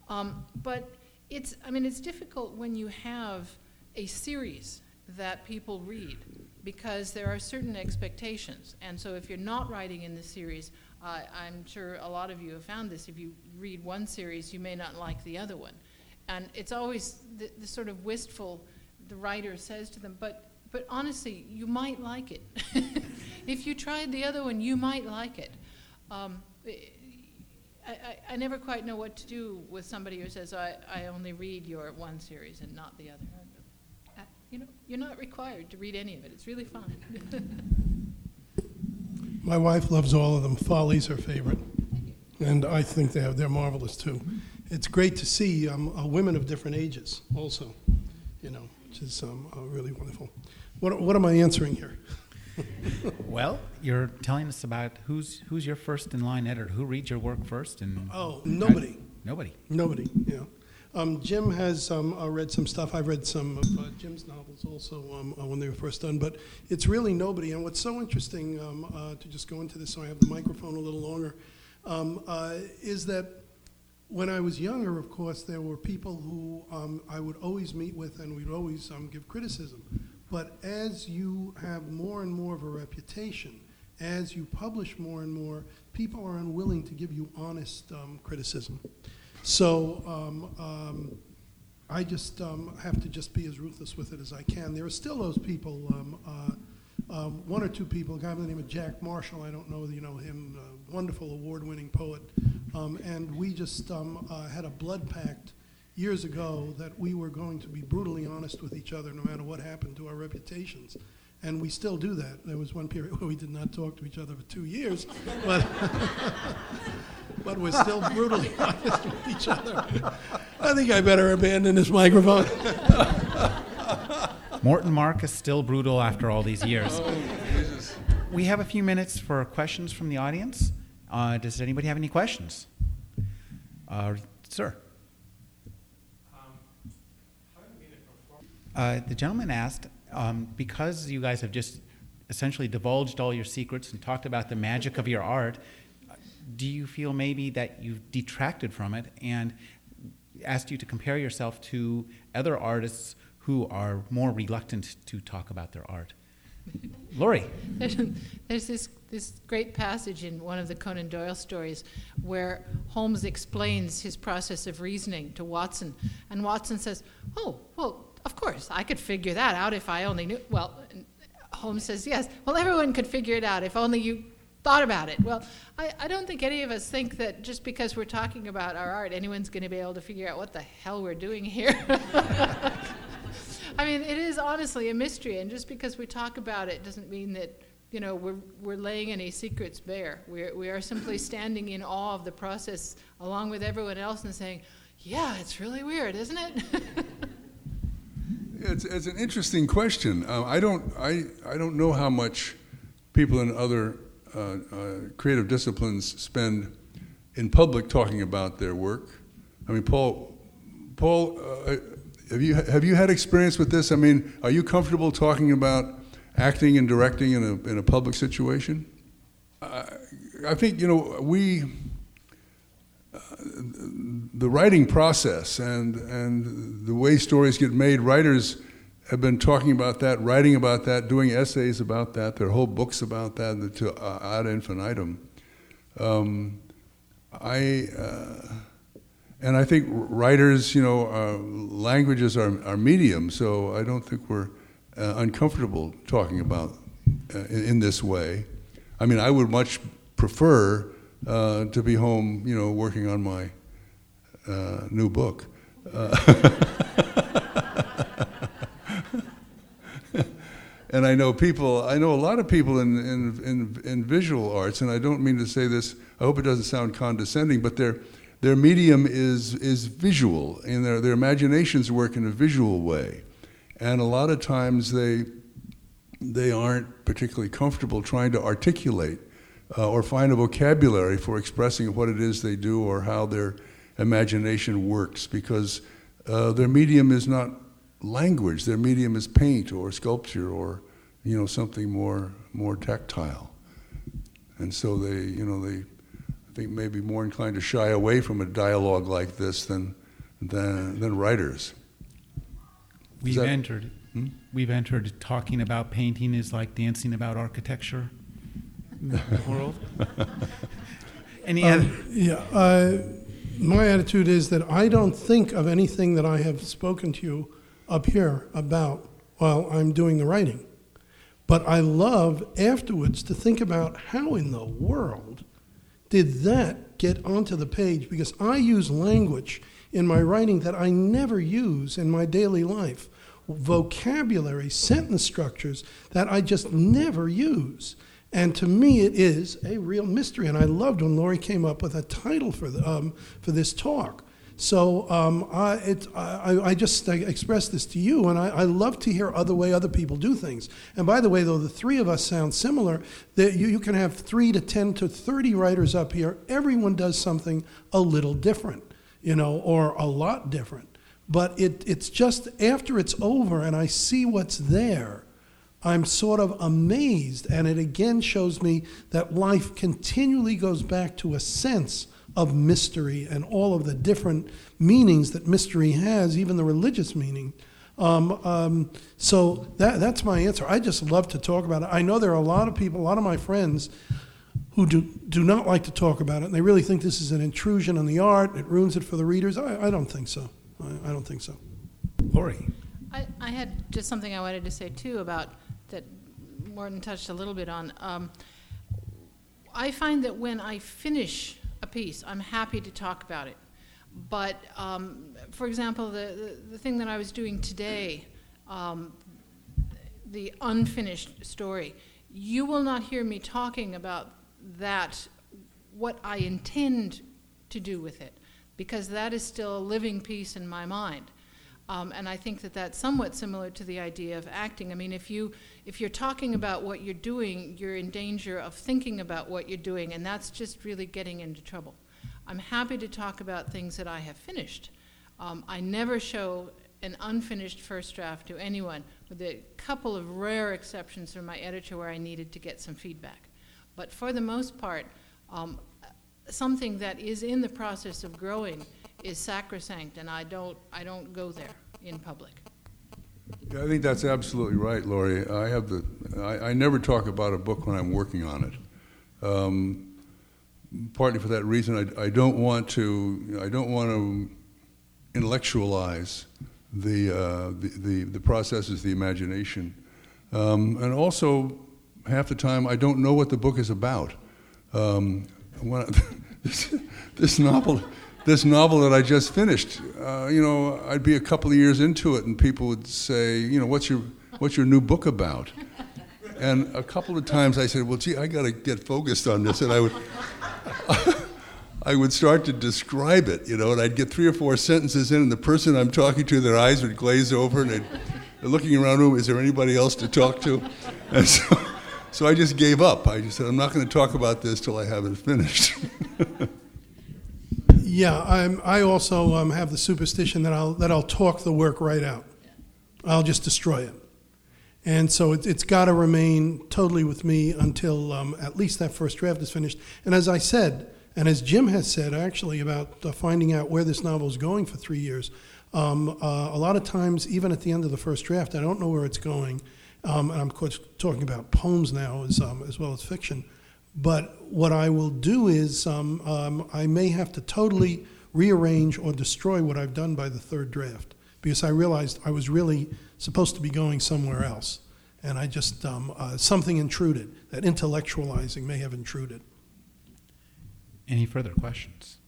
Um, but it's I mean it's difficult when you have a series that people read because there are certain expectations, and so if you're not writing in the series, uh, I'm sure a lot of you have found this. If you read one series, you may not like the other one. And it's always the, the sort of wistful, the writer says to them, but, but honestly, you might like it. if you tried the other one, you might like it. Um, I, I, never quite know what to do with somebody who says, I, I only read your one series and not the other. Uh, you know, you're not required to read any of it. It's really fun. My wife loves all of them. Folly's her favorite. And I think they're, they're marvelous too it's great to see um, uh, women of different ages also, you know, which is um, uh, really wonderful. What, what am I answering here? well, you're telling us about who's who's your first in line editor. Who reads your work first? And oh, nobody. How, nobody. Nobody. Yeah. Um, Jim has um, uh, read some stuff. I've read some of uh, Jim's novels also um, uh, when they were first done, but it's really nobody. And what's so interesting um, uh, to just go into this, so I have the microphone a little longer, um, uh, is that when I was younger, of course, there were people who um, I would always meet with and we'd always um, give criticism. But as you have more and more of a reputation, as you publish more and more, people are unwilling to give you honest um, criticism. So um, um, I just um, have to just be as ruthless with it as I can. There are still those people. Uh, um, one or two people, a guy by the name of Jack Marshall, I don't know whether you know him, wonderful award-winning poet, um, and we just um, uh, had a blood pact years ago that we were going to be brutally honest with each other no matter what happened to our reputations. And we still do that. There was one period where we did not talk to each other for two years, but, but we're still brutally honest with each other. I think I better abandon this microphone. Morton Mark is still brutal after all these years. Oh, we have a few minutes for questions from the audience. Uh, does anybody have any questions? Uh, sir. Uh, the gentleman asked, um, because you guys have just essentially divulged all your secrets and talked about the magic of your art, do you feel maybe that you've detracted from it and asked you to compare yourself to other artists who are more reluctant to talk about their art. Laurie. There's, there's this, this great passage in one of the Conan Doyle stories where Holmes explains his process of reasoning to Watson. And Watson says, Oh, well, of course, I could figure that out if I only knew. Well, Holmes says, Yes, well, everyone could figure it out if only you thought about it. Well, I, I don't think any of us think that just because we're talking about our art, anyone's going to be able to figure out what the hell we're doing here. I mean, it is honestly a mystery, and just because we talk about it doesn't mean that you know we're we're laying any secrets bare. We're we are simply standing in awe of the process along with everyone else and saying, "Yeah, it's really weird, isn't it?" It's, it's an interesting question. Uh, I don't I, I don't know how much people in other uh, uh, creative disciplines spend in public talking about their work. I mean, Paul, Paul, uh, have you have you had experience with this? I mean, are you comfortable talking about acting and directing in a in a public situation? I think you know we uh, the writing process and and the way stories get made. Writers have been talking about that, writing about that, doing essays about that. There are whole books about that to uh, ad infinitum. Um, I uh, and I think writers, you know, uh, languages are, are medium, so I don't think we're uh, uncomfortable talking about uh, in, in, this way. I mean, I would much prefer uh, to be home, you know, working on my uh, new book. and I know people, I know a lot of people in, in, in, in, visual arts, and I don't mean to say this, I hope it doesn't sound condescending, but their, their medium is, is visual, and their, their imaginations work in a visual way. And a lot of times they, they aren't particularly comfortable trying to articulate uh, or find a vocabulary for expressing what it is they do or how their imagination works because uh, their medium is not language. Their medium is paint or sculpture or you know something more more tactile. And so they you know they I think maybe more inclined to shy away from a dialogue like this than than than writers. We've that, entered. Hmm? We've entered talking about painting is like dancing about architecture in the world. Any um, other? Yeah. Uh, my attitude is that I don't think of anything that I have spoken to you up here about while I'm doing the writing. But I love afterwards to think about how in the world did that get onto the page because I use language in my writing that I never use in my daily life. Vocabulary, sentence structures that I just never use. And to me, it is a real mystery. And I loved when Laurie came up with a title for, the, um, for this talk so um, I, it, I, I, just I express this to you, and I, I, love to hear other way other people do things. And by the way, though the three of us sound similar, that you, you can have three to ten to thirty writers up here. Everyone does something a little different, you know, or a lot different. But it, it's just after it's over, and I see what's there. I'm sort of amazed, and it again shows me that life continually goes back to a sense of mystery and all of the different meanings that mystery has, even the religious meaning. Um, um, so that, that's my answer. I just love to talk about it. I know there are a lot of people, a lot of my friends, who do, do not like to talk about it, and they really think this is an intrusion on the art, it ruins it for the readers. I, I don't think so. I, I don't think so. Laurie. I, I had just something I wanted to say too about that Morton touched a little bit on. Um, I find that when I finish a piece. I'm happy to talk about it. But, um, for example, the, the, the, thing that I was doing today, um, the unfinished story, you will not hear me talking about that, what I intend to do with it, because that is still a living piece in my mind. Um, and I think that that's somewhat similar to the idea of acting. I mean, if you if you're talking about what you're doing, you're in danger of thinking about what you're doing, and that's just really getting into trouble. I'm happy to talk about things that I have finished. Um, I never show an unfinished first draft to anyone, with a couple of rare exceptions from my editor where I needed to get some feedback. But for the most part, um, something that is in the process of growing is sacrosanct, and I don't, I don't go there in public. I think that's absolutely right, Laurie. I have the, I, I never talk about a book when I'm working on it. Um, partly for that reason, I, I don't want to, I don't want to intellectualize the, uh, the, the, the, processes, the imagination. Um, and also, half the time, I don't know what the book is about. Um, I, this, this novel, this novel that I just finished, uh, you know, I'd be a couple of years into it, and people would say, you know, what's your what's your new book about? And a couple of times I said, well, gee, I got to get focused on this, and I would. I would start to describe it, you know, and I'd get three or four sentences in, and the person I'm talking to, their eyes would glaze over, and they'd, looking around the room, is there anybody else to talk to? And so, so I just gave up. I just said, I'm not going to talk about this till I have it finished. Yeah, I'm, I also um, have the superstition that I'll, that I'll talk the work right out. I'll just destroy it. And so it, it's got to remain totally with me until um, at least that first draft is finished. And as I said, and as Jim has said actually about uh, finding out where this novel is going for three years, um, uh, a lot of times, even at the end of the first draft, I don't know where it's going. Um, and I'm of course talking about poems now as, um, as well as fiction. But what I will do is um, um, I may have to totally rearrange or destroy what I've done by the third draft because I realized I was really supposed to be going somewhere else. And I just, um, uh, something intruded. That intellectualizing may have intruded. Any further questions?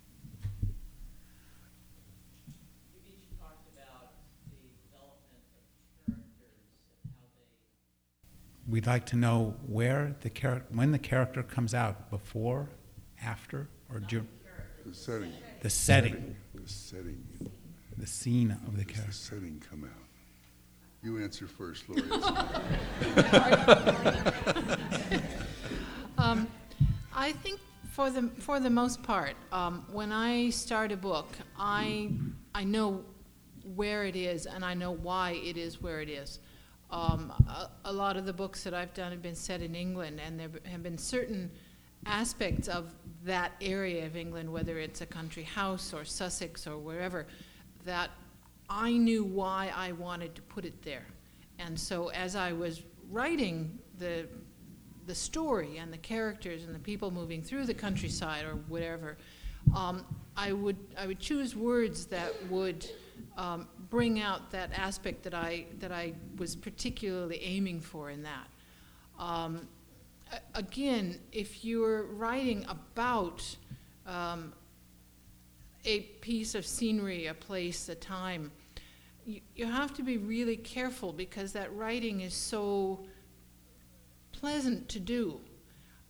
We'd like to know where the char- when the character comes out, before, after, or during the setting. the setting, The setting. the scene of the Does the character. setting come out? You answer first, Laurie. Um, I think for the for the most part, um, when I start a book, I I know where it is and I know why it is where it is. Um, a, a lot of the books that I've done have been set in England, and there have been certain aspects of that area of England, whether it's a country house or Sussex or wherever, that I knew why I wanted to put it there. And so as I was writing the the story and the characters and the people moving through the countryside or whatever, um, I would I would choose words that would um, bring out that aspect that I that I was particularly aiming for in that. Um, again, if you're writing about um, a piece of scenery, a place, a time, you, you have to be really careful because that writing is so pleasant to do.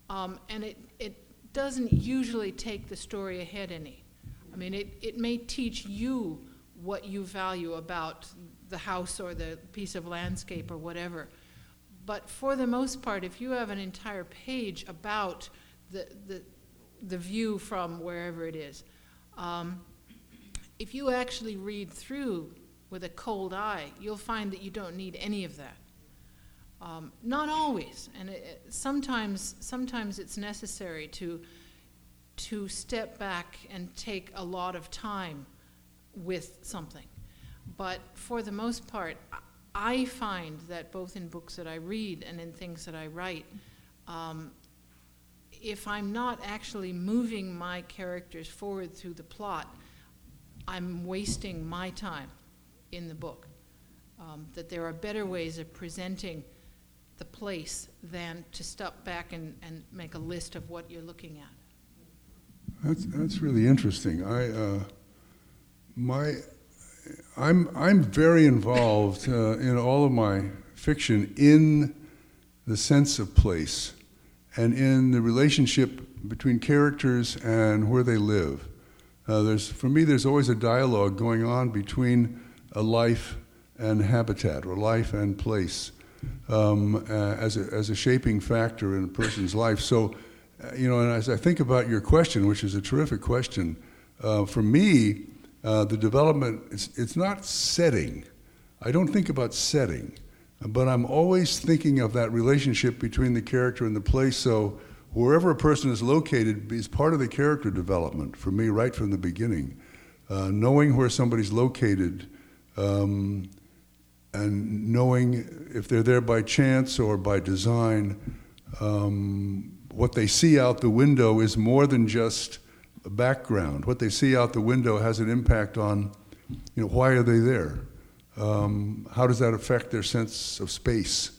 Um, and it, it doesn't usually take the story ahead any. I mean, it, it may teach you what you value about the house or the piece of landscape or whatever. But for the most part, if you have an entire page about the, the, the view from wherever it is, um, if you actually read through with a cold eye, you'll find that you don't need any of that. Um, not always, and it, sometimes sometimes it's necessary to to step back and take a lot of time with something. But for the most part, I- find that both in books that I read and in things that I write, um, if I'm not actually moving my characters forward through the plot, I'm wasting my time in the book. Um, that there are better ways of presenting the place than to step back and, and make a list of what you're looking at. That's, that's really interesting. I, uh, my, I'm, I'm very involved uh, in all of my fiction in the sense of place and in the relationship between characters and where they live. Uh, there's, for me, there's always a dialogue going on between a life and habitat, or life and place, um, uh, as, a, as a shaping factor in a person's life. So, uh, you know, and as I think about your question, which is a terrific question, uh, for me, uh, the development, it's, it's not setting. I don't think about setting, but I'm always thinking of that relationship between the character and the place. So, wherever a person is located is part of the character development for me right from the beginning. Uh, knowing where somebody's located um, and knowing if they're there by chance or by design, um, what they see out the window is more than just background. What they see out the window has an impact on, you know, why are they there? Um, how does that affect their sense of space?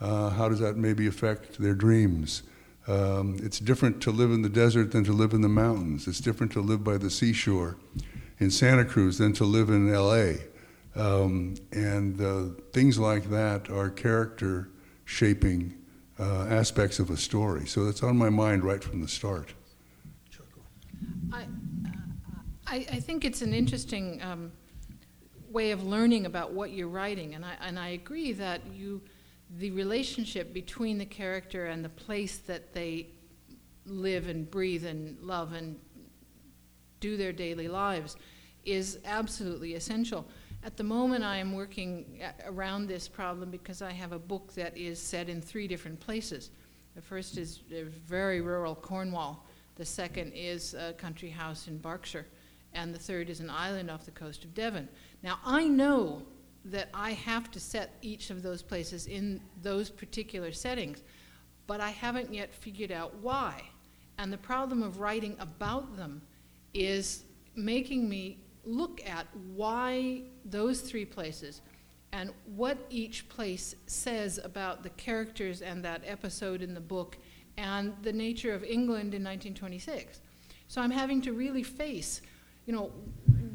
Uh, how does that maybe affect their dreams? Um, it's different to live in the desert than to live in the mountains. It's different to live by the seashore in Santa Cruz than to live in LA. Um, and uh, things like that are character shaping uh, aspects of a story. So that's on my mind right from the start. I, I, think it's an interesting um, way of learning about what you're writing. And I, and I agree that you, the relationship between the character and the place that they live and breathe and love and do their daily lives is absolutely essential. At the moment, I am working around this problem because I have a book that is set in three different places. The first is very rural Cornwall, the second is a country house in Berkshire, and the third is an island off the coast of Devon. Now, I know that I have to set each of those places in those particular settings, but I haven't yet figured out why. And the problem of writing about them is making me look at why those three places and what each place says about the characters and that episode in the book and the nature of England in 1926. So I'm having to really face, you know,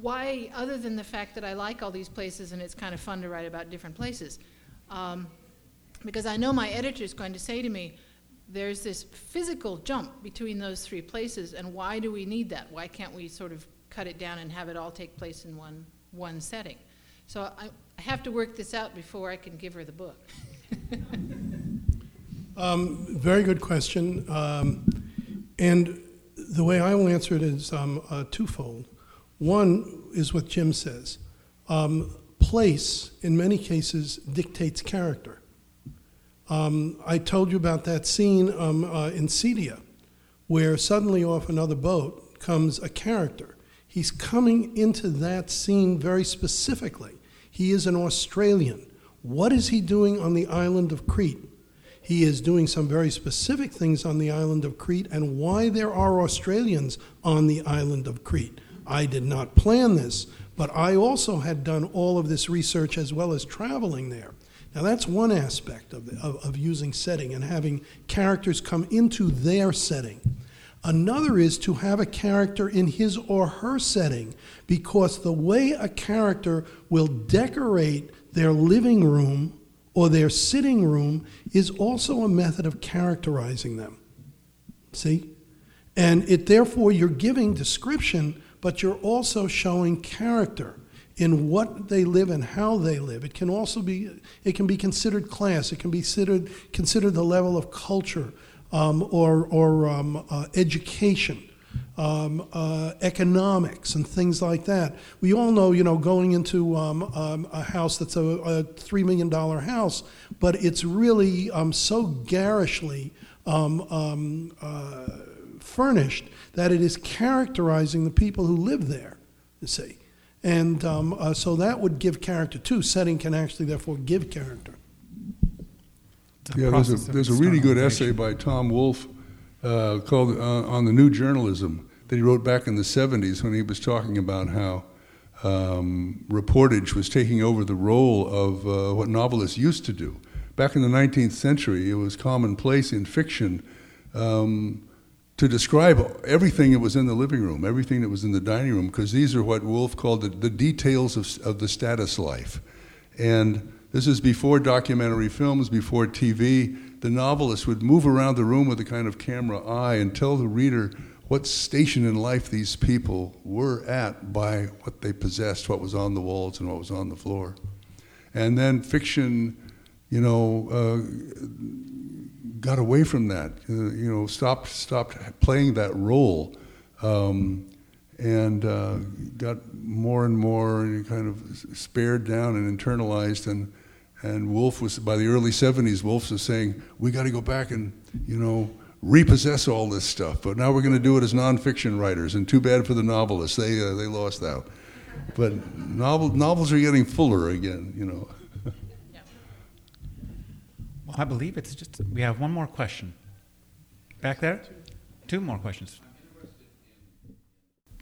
why, other than the fact that I like all these places and it's kind of fun to write about different places, um, because I know my editor is going to say to me, there's this physical jump between those three places, and why do we need that? Why can't we sort of cut it down and have it all take place in one, one setting? So I, I have to work this out before I can give her the book. um, very good question. Um, and the way I will answer it is um, uh, twofold. One is what Jim says. Um, place, in many cases, dictates character. Um, I told you about that scene um, uh, in Sitia, where suddenly off another boat comes a character. He's coming into that scene very specifically. He is an Australian. What is he doing on the island of Crete? He is doing some very specific things on the island of Crete and why there are Australians on the island of Crete. I did not plan this, but I also had done all of this research as well as traveling there. Now, that's one aspect of, the, of, of, using setting and having characters come into their setting. Another is to have a character in his or her setting because the way a character will decorate their living room or their sitting room is also a method of characterizing them. See? And it therefore you're giving description, but you're also showing character in what they live and how they live. It can also be, it can be considered class, it can be considered, considered the level of culture um, or, or um, uh, education. Um, uh, economics and things like that. We all know, you know, going into um, um, a house that's a, a, $3 million house, but it's really um, so garishly uh, furnished that it is characterizing the people who live there, you see. And um, uh, so that would give character too. Setting can actually, therefore, give character. Yeah, there's a, there's a really good essay by Tom Wolfe uh, called uh, On the New Journalism that he wrote back in the 70s when he was talking about how um, reportage was taking over the role of uh, what novelists used to do. Back in the 19th century, it was commonplace in fiction um, to describe everything that was in the living room, everything that was in the dining room, because these are what Wolfe called the, the details of, of the status life. And this is before documentary films, before TV. The novelist would move around the room with a kind of camera eye and tell the reader what station in life these people were at by what they possessed, what was on the walls and what was on the floor. And then fiction, you know, uh, got away from that. Uh, you know, stopped stopped playing that role, um, and uh, got more and more kind of spared down and internalized. And and Wolfe was by the early '70s. Wolfe was saying we got to go back and you know repossess all this stuff. But now we're going to do it as nonfiction writers. And too bad for the novelists; they uh, they lost out. But novel, novels are getting fuller again. You know. Well, I believe it's just, we have one more question. Back there? Two more questions.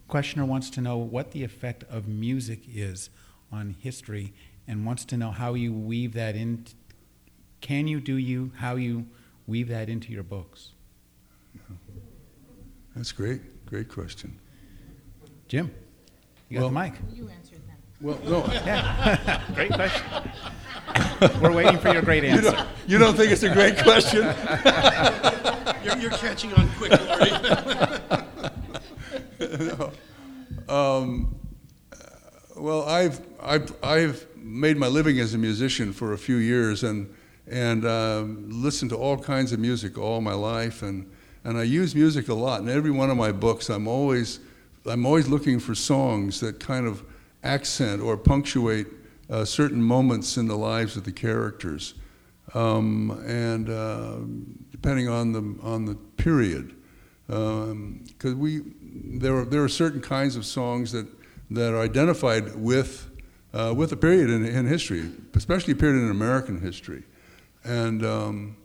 Questioner wants to know what the effect of music is on history and wants to know how you weave that in. Can you, do you, how you weave that into your books? That's great. Great question. Jim, you got well, the mic. You answered that. Well, no. yeah. great question. We're waiting for your great answer. You don't, you don't think it's a great question? you're, you're, catching on quick, Laurie. no. um, well, I've, I've, I've made my living as a musician for a few years and, and uh, listened to all kinds of music all my life. And, and I use music a lot. In every one of my books, I'm always, I'm always looking for songs that kind of accent or punctuate uh, certain moments in the lives of the characters. Um, and uh, depending on the, on the period. Because um, we, there, are, there are certain kinds of songs that, that are identified with, uh, with a period in, in history, especially a period in American history. And um,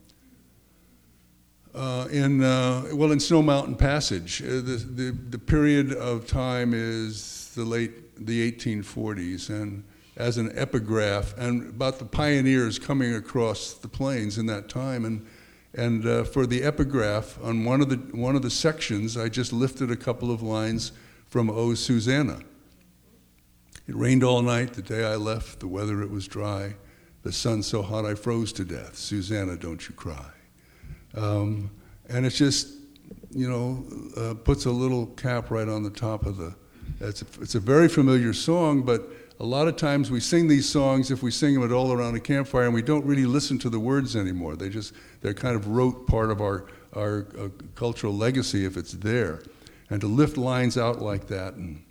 uh, in, uh, well, in Snow Mountain Passage, uh, the, the, the period of time is the late, the 1840s, and as an epigraph, and about the pioneers coming across the plains in that time, and and uh, for the epigraph, on one of, the, one of the sections, I just lifted a couple of lines from O Susanna. It rained all night the day I left, the weather it was dry, the sun so hot I froze to death. Susanna, don't you cry. Um, and it just, you know, uh, puts a little cap right on the top of the. It's a, it's a very familiar song, but a lot of times we sing these songs if we sing them at all around a campfire and we don't really listen to the words anymore. They just, they're kind of rote part of our, our uh, cultural legacy if it's there. And to lift lines out like that, and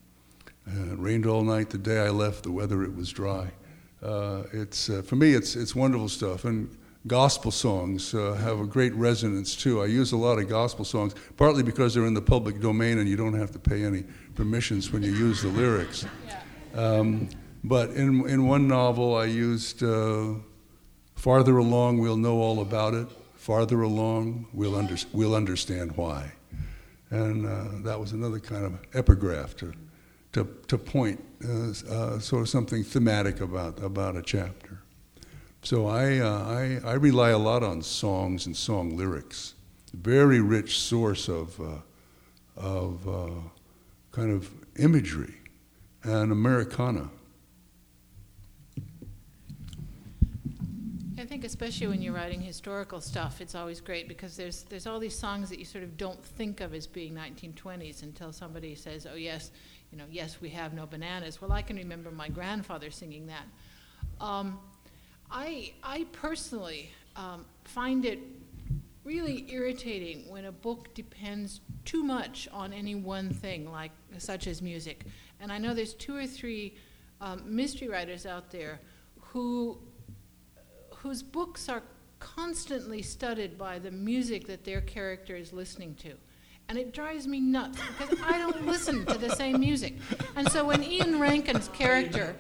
uh, it rained all night the day I left, the weather it was dry. Uh, it's, uh, for me, it's, it's wonderful stuff. And gospel songs uh, have a great resonance too. I use a lot of gospel songs, partly because they're in the public domain and you don't have to pay any permissions when you use the lyrics. Um, but in, in one novel, I used uh, Farther Along, We'll Know All About It. Farther Along, We'll, under, we'll Understand Why. And uh, that was another kind of epigraph to, to, to point uh, uh sort of something thematic about, about a chapter. So I, uh, I, I, rely a lot on songs and song lyrics. Very rich source of, uh, of kind of imagery and Americana. I think especially when you're writing historical stuff, it's always great because there's there's all these songs that you sort of don't think of as being 1920s until somebody says, "Oh yes, you know, yes, we have no bananas." Well, I can remember my grandfather singing that. Um, I I personally um, find it really irritating when a book depends too much on any one thing, like such as music. And I know there's two or three um, mystery writers out there who whose books are constantly studied by the music that their character is listening to. And it drives me nuts because I don't listen to the same music. And so when Ian Rankin's character,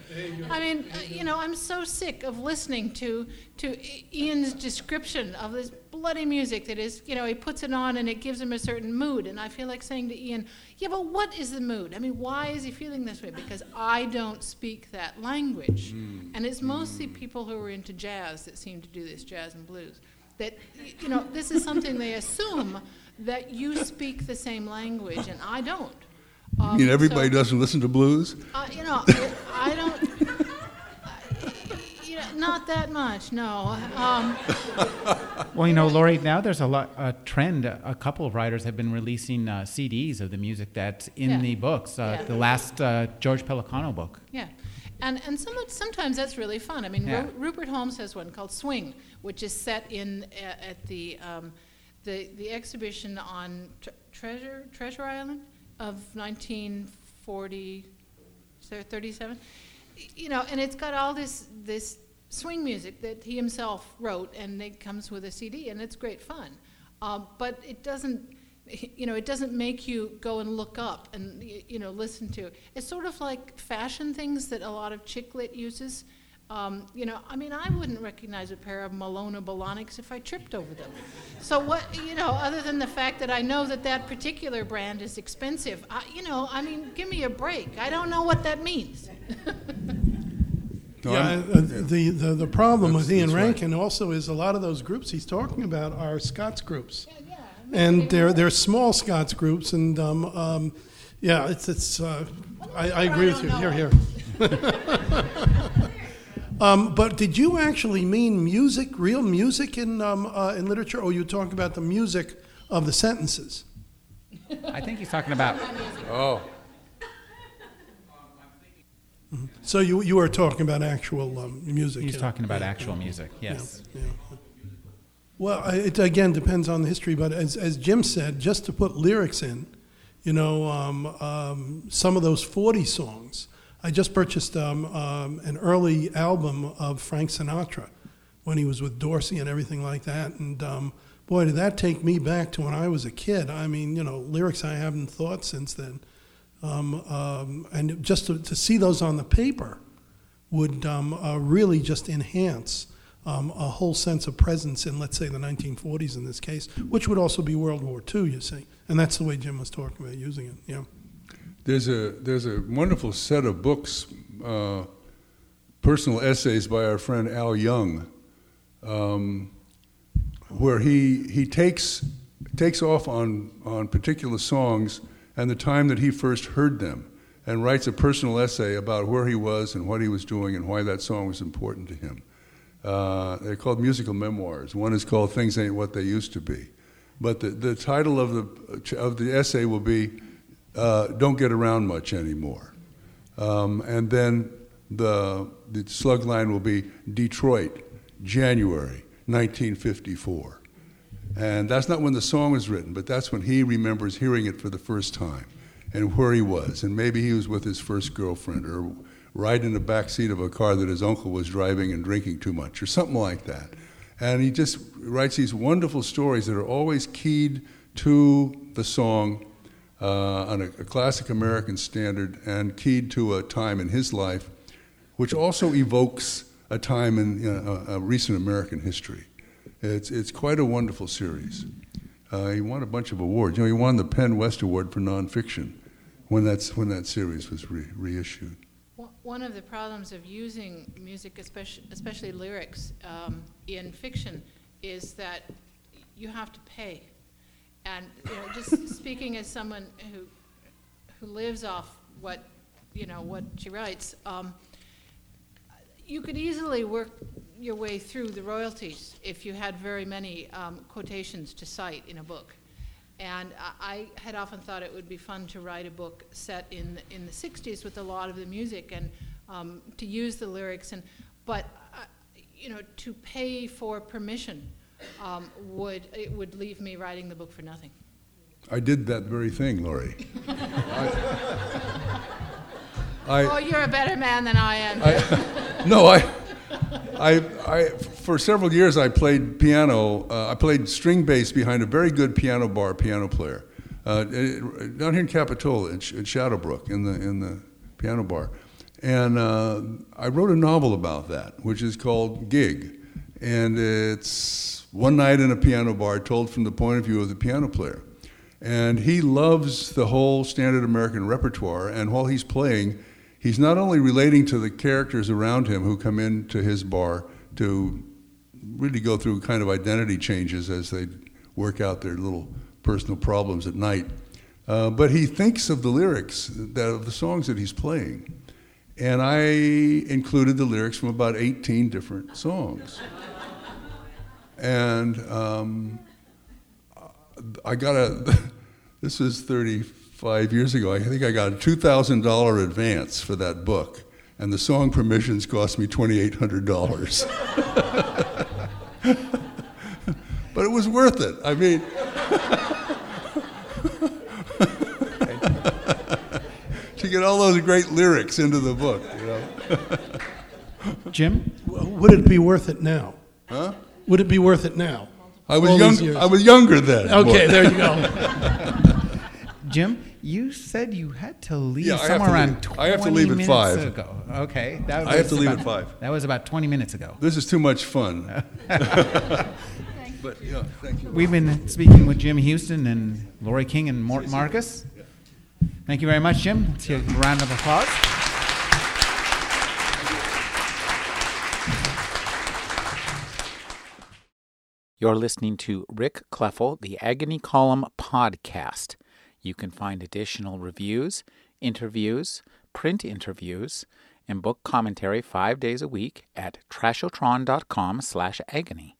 I mean, you know, I'm so sick of listening to, to Ian's description of this bloody music that is, you know, he puts it on and it gives him a certain mood. And I feel like saying to Ian, yeah, but what is the mood? I mean, why is he feeling this way? Because I don't speak that language. Mm. And it's mostly mm. people who are into jazz that seem to do this, jazz and blues. That, you know, this is something they assume that you speak the same language and I don't. Um, you mean everybody so, doesn't listen to blues? Uh, you know, I, I don't not that much, no. Um, well, you know, Laurie, now there's a lot a trend. A couple of writers have been releasing uh, CDs of the music that's in yeah. the books. Uh, yeah. The last uh, George Pelecanos book. Yeah. And, and some, sometimes that's really fun. I mean, yeah. Ru- Rupert Holmes has one called Swing, which is set in uh, at the, um, the, the exhibition on tre- Treasure, Treasure Island of 1940, 37 you know, and it's got all this this swing music that he himself wrote, and it comes with a CD, and it's great fun. Um, but it doesn't, you know, it doesn't make you go and look up and you know listen to. It's sort of like fashion things that a lot of chick lit uses. Um, you know, I mean, I wouldn't recognize a pair of Manolo Blahniks if I tripped over them. So what, you know, other than the fact that I know that that particular brand is expensive, I, you know, I mean, give me a break. I don't know what that means. No, yeah, uh, the, the, the problem with Ian Rankin right. also is a lot of those groups he's talking about are Scots groups. Yeah, yeah. And they're, they're small Scots groups, and um, um, yeah, it's, it's uh, I, I, agree with you. Here, here. um, but did you actually mean music, real music in, um, uh, in literature, or you talking about the music of the sentences? I think he's talking about. Oh. So you you are talking about actual um, music. He's yeah. talking about actual yeah, music. yeah, Yes. yeah. Well, it again depends on the history, but as as Jim said, just to put lyrics in, you know, um, um, some of those forty songs. I just purchased um, um, an early album of Frank Sinatra when he was with Dorsey and everything like that, and um, boy, did that take me back to when I was a kid. I mean, you know, lyrics I haven't thought since then. Um, and just to, to see those on the paper would uh, really just enhance um, a whole sense of presence in, let's say, the 1940s in this case, which would also be World War II, you see. And that's the way Jim was talking about using it. Yeah. There's a there's a wonderful set of books, uh, personal essays by our friend Al Young, um, where he he takes takes off on on particular songs and the time that he first heard them, and writes a personal essay about where he was and what he was doing and why that song was important to him. Uh, they're called musical memoirs. One is called "Things Ain't What They Used to Be," but the, the title of the of the essay will be uh, "Don't Get Around Much Anymore," um, and then the the slug line will be Detroit, January 1954, and that's not when the song was written, but that's when he remembers hearing it for the first time, and where he was, and maybe he was with his first girlfriend or riding in the back seat of a car that his uncle was driving and drinking too much, or something like that. And he just writes these wonderful stories that are always keyed to the song uh, on a, a classic American standard and keyed to a time in his life, which also evokes a time in you know, a, a recent American history. It's, it's quite a wonderful series. Uh, he won a bunch of awards. You know, he won the PEN West Award for nonfiction when, that's, when that series was re- reissued. One- of the problems of using music, especially, especially lyrics, um, in fiction is that you have to pay. And you know, just speaking as someone who who lives off what you know what she writes, um, you could easily work your way through the royalties if you had very many um, quotations to cite in a book. And I, I had often thought it would be fun to write a book set in the, in the 60s with a lot of the music and um, to use the lyrics. And but uh, you know, to pay for permission um, would it would leave me writing the book for nothing. I did that very thing, Laurie. I, oh, you're a better man than I am. I, no, I, I, I, for several years I played piano. Uh, I played string bass behind a very good piano bar piano player uh, it- down here in Capitola, in, in Shadowbrook, in the in the piano bar, and uh, I wrote a novel about that, which is called Gig, and it's one night in a piano bar told from the point of view of the piano player. And he loves the whole standard American repertoire, and while he's playing, he's not only relating to the characters around him who come into his bar to really go through kind of identity changes as they work out their little personal problems at night, uh, but he thinks of the lyrics that, of the songs that he's playing. And I included the lyrics from about 18 different songs. And um, I got a, this is was 35 years ago. I think I got a $2,000 advance for that book, and the song permissions cost me $2,800. but it was worth it. I mean, to get all those great lyrics into the book, you know. Jim? Would it be worth it now? Huh? Would it be worth it now? I was young. I was younger then. Okay, there you go. Jim, you said you had to leave Yeah, I have to somewhere around leave. 20 I have to leave at five. ago. Okay. That I have was to leave at five. That was about 20 minutes ago. This is too much fun. but yeah, thank you. We've been speaking with Jim Houston and Laurie King and Mort Marcus. Thank you very much, Jim. Let's hear a round of applause. You're listening to Rick Kleffel, the Agony Column podcast. You can find additional reviews, interviews, print interviews, and book commentary five days a week at trashotron.com slash agony.